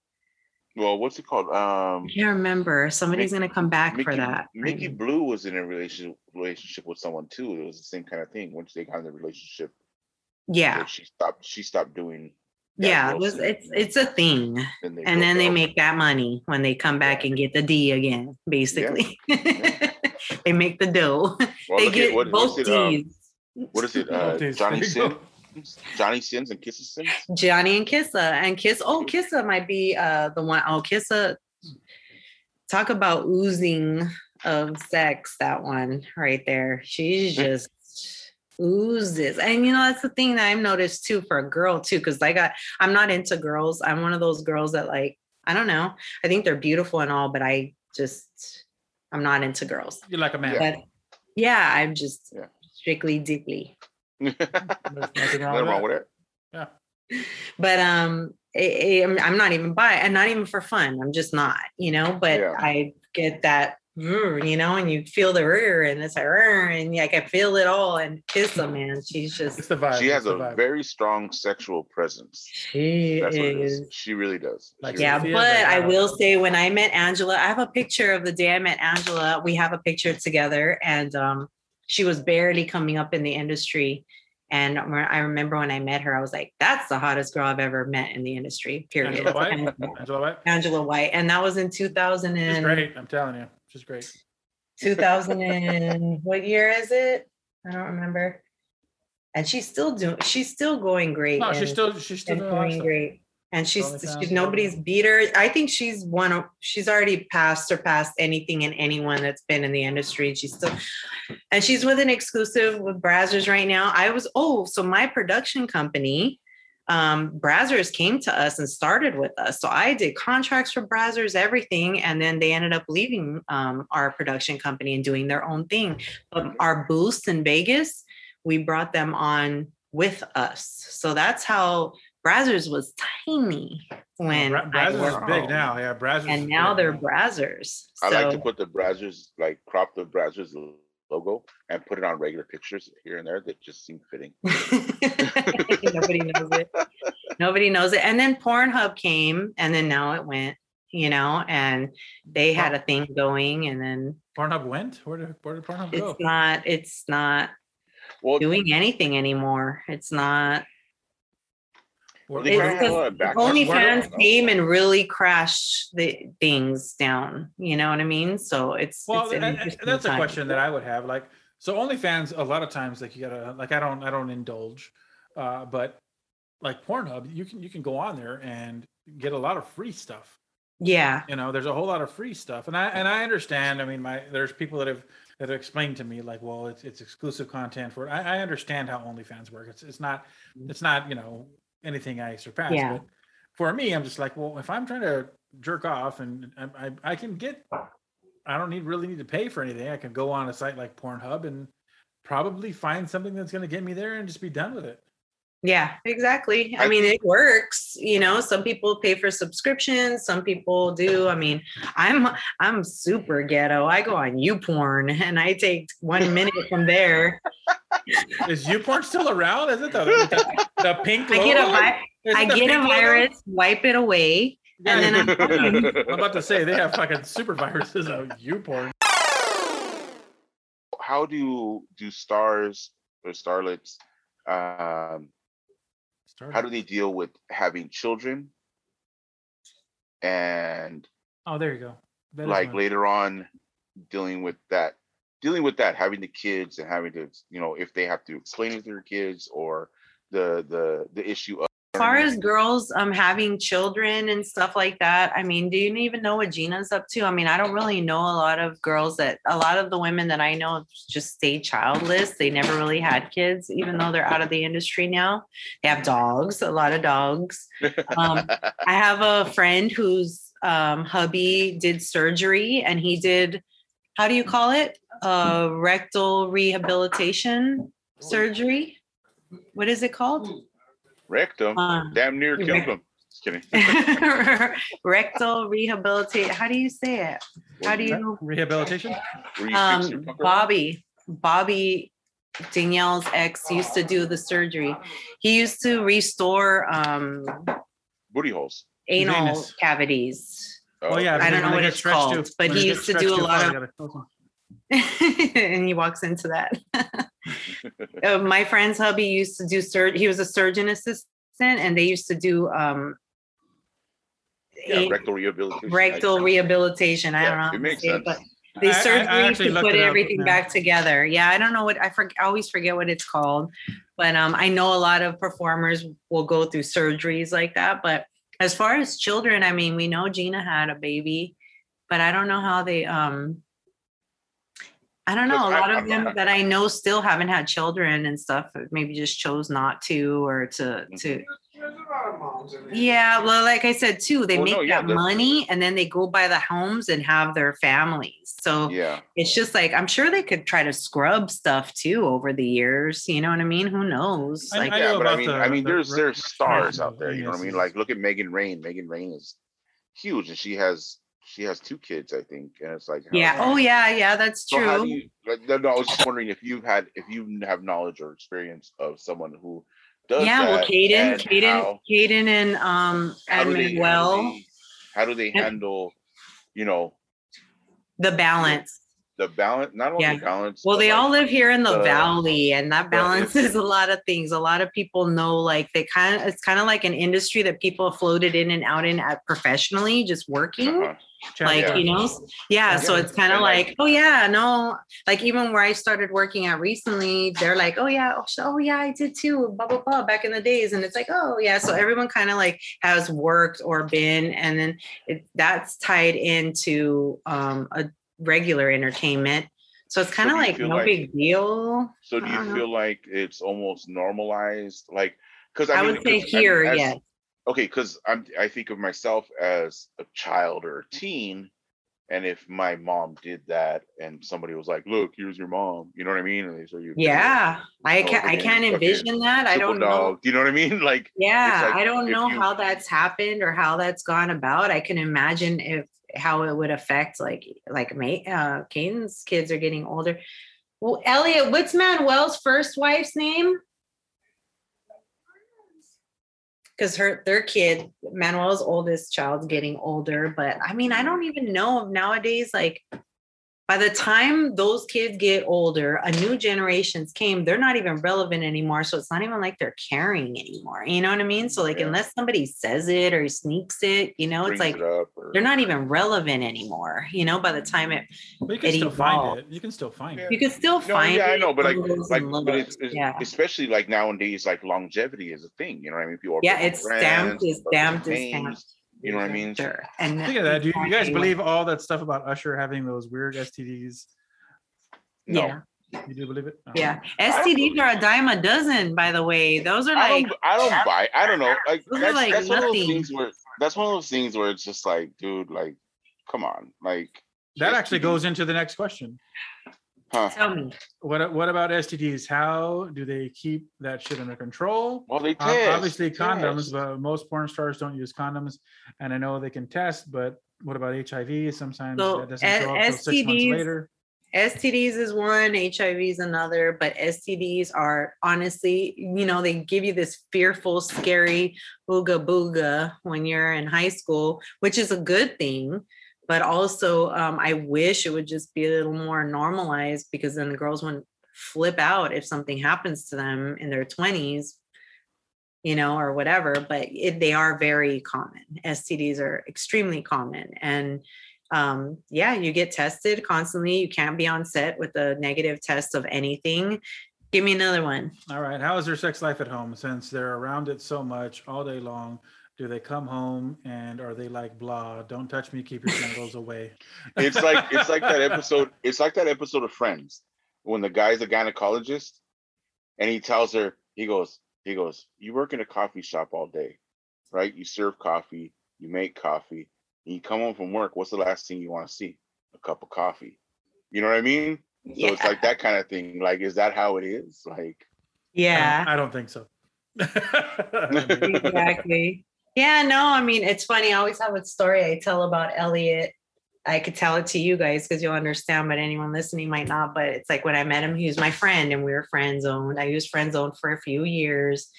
well, what's it called? Um I can't remember. Somebody's Mickey- to come back Mickey, for that. Mickey. Blue was in a relationship relationship with someone too. It was the same kind of thing. Once they got in the relationship, Yeah. she stopped she stopped doing Yeah. It was, it's, it's a thing. then they and then they up. make that money when they come back and get the D again, basically. [laughs] they make the dough. [laughs] Well, they look at get what- both what's it, um, D's. what is it? Uh, Johnny There Sin. Johnny Sins and Kissa Sins. Johnny and Kissa. And Kiss, oh, Kissa might be uh the one. Oh, Kissa. Talk about oozing of sex, that one right there. She's just oozes. And you know, that's the thing that I've noticed too for a girl too, because I got I'm not into girls. I'm one of those girls that like, I don't know. I think they're beautiful and all, but I just I'm not into girls. You're like a man. But yeah, I'm just Yeah. strictly dickly. [laughs] There's nothing wrong with wrong that. with it. but um I, am I'm not even by and not even for fun i'm just not you know but Yeah. i get that you know, and you feel the rear and it's like, "Rrr," and like I can feel it all. And Kissa, man, she's It's just the vibe. She it's has the a vibe. very strong sexual presence. she That's what it is. is. She really does. Like, She Yeah, really but like, I will say when I met Angela, I have a picture of the day I met Angela. We have a picture together, and um, she was barely coming up in the industry. And I I remember when I met her, I was like, "That's the hottest girl I've ever met in the industry." Period. Angela White. And- [laughs] Angela White. Angela White, and that was in 2000 She's and great. I'm telling you, she's great. 2000 and [laughs] what year is it? I don't remember. And she's still doing. She's still going great. No, she's and- still she's still doing a lot of doing stuff. great. And she's, she's nobody's beat her. I think she's one of she's already passed surpassed anything and anyone that's been in the industry. She's still and she's with an exclusive with Brazzers right now. I was oh, so my production company, um, Brazzers came to us and started with us. So I did contracts for Brazzers, everything, and then they ended up leaving um, our production company and doing their own thing. But our booths in Vegas, we brought them on with us. So that's how Brazzers was tiny when Bra- I Brazzers is worked. big now. Yeah, Brazzers. and now big they're now. Brazzers. I like to put the Brazzers, like crop the Brazzers logo and put it on regular pictures here and there that just seem fitting. [laughs] Nobody knows it. Nobody knows it. And then Pornhub came, and then now it went. You know, and they had a thing going, and then Pornhub went. Where did where did Pornhub go? it's not. It's not Well, doing anything anymore. It's not. Where- they It's kinda where- had a lot of backlash. OnlyFans came and really crashed the things down. You know what I mean? So it's Well, it's an and- and interesting that's a question that I would have. Like, so OnlyFans, a lot of times, like you gotta, like, I don't, I don't indulge, uh, but like Pornhub, you can, you can go on there and get a lot of free stuff. Yeah, You know, there's a whole lot of free stuff, and I, and I understand. I mean, my, there's people that have, that have explained to me, like, well, it's, it's exclusive content for it. I, I understand how OnlyFans work. It's, it's not, it's not, you know, anything I surpass. Yeah. But for me, I'm just like, well, if I'm trying to jerk off and I, I, I can get I don't need really need to pay for anything. I can go on a site like Pornhub and probably find something that's going to get me there and just be done with it. yeah, exactly. I I- mean, it works. You know, some people pay for subscriptions, some people do. I mean, I'm I'm super ghetto. I go on YouPorn and I take one minute from there. [laughs] Is YouPorn still around? Is it the, the, the pink? I get a logo? vi- I get a pink logo? virus, wipe it away, and then I'm. [laughs] I'm about to say they have fucking super viruses of YouPorn. How do do stars or starlets? Um, how do they deal with having children? And Oh, there you go. That is like later on, dealing with that, dealing with that, having the kids and having to, you know, if they have to explain it to their kids or the the the issue of As far as girls um having children and stuff like that, I mean, do you even know what Gina's up to? I mean, I don't really know a lot of girls that a lot of the women that I know just stay childless. They never really had kids, even though they're out of the industry now. They have dogs, a lot of dogs. Um, [laughs] I have a friend whose um, hubby did surgery and he did, how do you call it? Uh, rectal rehabilitation surgery. What is it called? Rectum. Uh, damn near killed him. Just kidding. [laughs] rectal rehabilitate. How do you say it? How do you? rehabilitation. Where you fix your Um. Bobby, Bobby, Danielle's ex used to do the surgery. He used to restore um, booty holes. anal Venus. cavities. Oh yeah, I don't know what it's stretched called, too- but when he used to do a lot of- they gotta close [laughs] them. and he walks into that. [laughs] Uh, my friend's hubby used to do sur- He was a surgeon assistant, and they used to do um, Yeah, a- rectal rehabilitation. rectal rehabilitation. I Yeah, don't know. how it makes say it, sense. but I- the I- I surgery to put it up everything back together. Yeah, I don't know what I forget. I always forget what it's called, but um, I know a lot of performers will go through surgeries like that. But as far as children, I mean, we know Gina had a baby, but I don't know how they um. I don't know. A lot of them that I know still haven't had children and stuff. Maybe just chose not to, or to to There's a lot of moms in there. yeah, well, like I said too, they Well, make no, yeah, that they're- money and then they go buy the homes and have their families. So Yeah. it's just like I'm sure they could try to scrub stuff too over the years. You know what I mean? Who knows? I- Like I yeah, but I mean, the- I mean, the there's re- there's stars out there. You know what I mean? Like, look at Megan Rain. Megan Rain is huge, and she has she has two kids, I think, and it's like, Yeah. Oh yeah, yeah, that's So how do true. you? like, No, no, I was just wondering if you've had, if you have knowledge or experience of someone who does Yeah, well, Kayden, and Kayden, Kayden and um how do they- how do Manuel, they- How do they handle, you know, the balance. The balance? Not only Yeah. balance. Well, but, they all live here in the the- valley, and that but if- balances a lot of things. A lot of people know, like they kind of, it's kind of like an industry that people floated in and out in at professionally, just working. uh-huh. like Yeah. you know yeah so it's kind of like- like oh yeah no like even where i started working at recently they're like oh yeah oh, oh yeah i did too blah blah blah back in the days and it's like oh yeah so everyone kind of like has worked or been and then it, that's tied into um a regular entertainment so it's kind of you like no like- big deal So do you don't know. feel like it's almost normalized? Like, because i, I, mean, would say 'cause, I mean, here as- yes okay because i'm i think of myself as a child or a teen and if my mom did that and somebody was like look here's your mom you know what i mean and they show you yeah i can't i can't envision that i don't know do you know what i mean [laughs] like Yeah, like I don't know you- how that's happened or how that's gone about. I can imagine if how it would affect like like May uh Kayden's kids are getting older. Well, Elliot, what's Manuel's first wife's name? Because her their kid, Manuel's oldest child's getting older, but I mean, I don't even know nowadays, like by the time those kids get older, a new generations came, they're not even relevant anymore. So it's not even like they're caring anymore. You know what I mean? So like Yeah. unless somebody says it or sneaks it, you know, it's like it or, they're not even relevant anymore. You know, by the time it But you can It still find it. You can still find Yeah. it. you can still no, find yeah, I know, but like, like, but it's, it's yeah. especially like nowadays, like longevity is a thing. You know what I mean? People are Yeah, it's brands, stamped, it's stamped, it's stamped. You know what I mean? Sure. And Speaking of that, do you, you guys Anyway. believe all that stuff about Usher having those weird STDs? No, Yeah. You do believe it? No. Yeah. STDs are a dime a dozen, by the way. Those are I like don't. I don't buy. I don't know. Like Those are that's, like that's one of those things where that's one of those things where it's just like, dude, like, come on, like. That actually goes into the next question. Huh. tell me. What what about STDs? How do they keep that shit under control? Well, they Ob- test. Obviously, condoms, test. but most porn stars don't use condoms, and I know they can test. But what about HIV? Sometimes So, that doesn't a- show up till six months STDs later. STDs is one, HIV is another, but STDs are honestly, you know, they give you this fearful, scary booga booga when you're in high school, which is a good thing. But also, um, I wish it would just be a little more normalized because then the girls wouldn't flip out if something happens to them in their 20s, you know, or whatever. But it, they are very common. STDs are extremely common. And um, yeah, you get tested constantly. You can't be on set with a negative test of anything. Give me another one. All right. How is their sex life at home? Since they're around it so much all day long, do they come home and are they like blah? Don't touch me. Keep your genitals away. [laughs] It's like it's like that episode. It's like that episode of Friends when the guy's a gynecologist, and he tells her, he goes, he goes, you work in a coffee shop all day, right? You serve coffee, you make coffee, and you come home from work. What's the last thing you want to see? A cup of coffee. You know what I mean? So it's like that kind of thing. Like, is that how it is? Like, I don't- Yeah, I don't think so. [laughs] exactly. Yeah, no, I mean, it's funny. I always have a story I tell about Elliot. I could tell it to you guys because you'll understand, but anyone listening might not. But it's like when I met him, he was my friend and we were friend zoned. I was friend zoned for a few years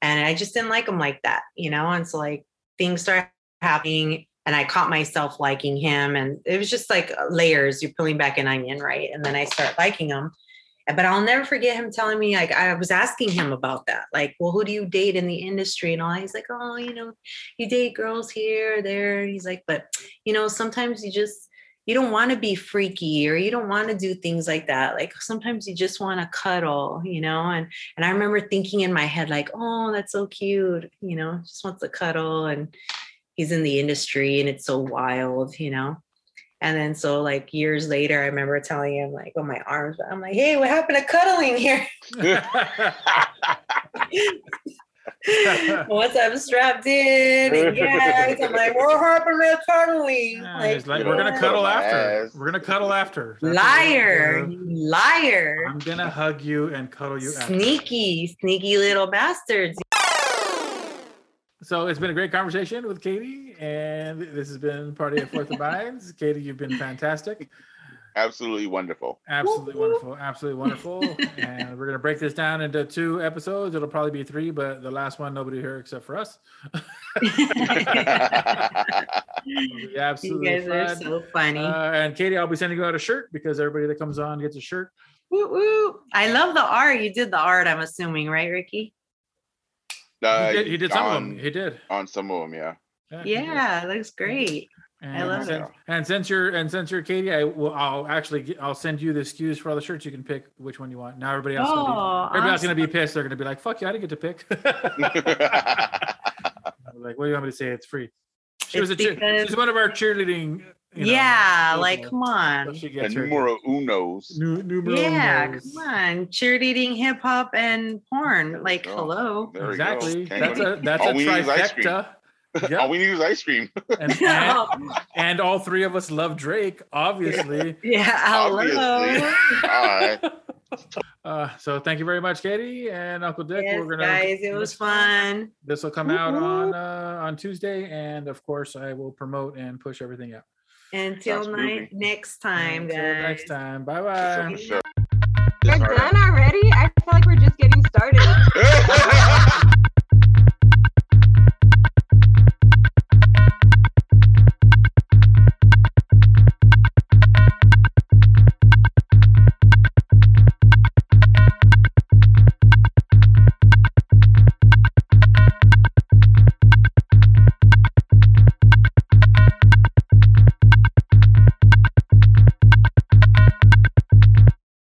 and I just didn't like him like that, you know? And so, like, things start happening and I caught myself liking him. And it was just like layers. You're peeling back an onion, right? And then I start liking him. But I'll never forget him telling me, like, I was asking him about that. Like, well, who do you date in the industry and all? He's like, oh, you know, you date girls here, there. He's like, but, you know, sometimes you just, you don't want to be freaky or you don't want to do things like that. Like sometimes you just want to cuddle, you know? And and I remember thinking in my head, like, oh, that's so cute, you know, just wants to cuddle. And he's in the industry and it's so wild, you know. And then so like years later, I remember telling him like "Oh, my arms, I'm like, hey, what happened to cuddling here? [laughs] Once I'm strapped in, and yes, I'm like, what happened to cuddling? Yeah, Like, it's like we're gonna cuddle my after. We're gonna cuddle after. That's liar, gonna do. you liar, I'm gonna hug you and cuddle you after. sneaky, sneaky little bastards. So it's been a great conversation with Katie, and this has been Party at Fourth of [laughs] Mines. Katie, you've been fantastic. Absolutely wonderful. Absolutely wonderful. Absolutely wonderful. and we're going to break this down into two episodes. It'll probably be three, but the last one, nobody here except for us. [laughs] It'll you absolutely guys are so funny. Uh, and Katie, I'll be sending you out a shirt because everybody that comes on gets a shirt. woo, woo. I love the art. You did the art, I'm assuming, right, Ricky? Uh, he, did, he did some of them. He did. on some of them, yeah. he did. Yeah, it looks great. And love since, it. And since you're and since you're Katie, I will I'll actually get, I'll send you the SKUs for all the shirts. You can pick which one you want. Now everybody else, gonna be, Oh, everybody else gonna be pissed. They're gonna be like, "Fuck you! I didn't get to pick." [laughs] [laughs] Like, what do you want me to say? It's free. She was a cheer, because- she's one of our cheerleading. You know, yeah, like come on. she a gets her numero unos. nu- numero Yeah, unos. come on. Cheerleading, hip hop, and porn. There Like, hello. There. Exactly. That's a that's All a we need is ice cream. trifecta. [laughs] All we need is ice cream. [laughs] And, and, and all three of us love Drake, obviously. [laughs] yeah, hello. Obviously. All right. Uh, so thank you very much, Katie and Uncle Dick. Yes, We're gonna guys, it was fun. This will come out on uh, on Tuesday, and of course, I will promote and push everything out. Until ni- next time, Until guys. next time. Bye bye. We're done already? I feel like we're just getting started. [laughs]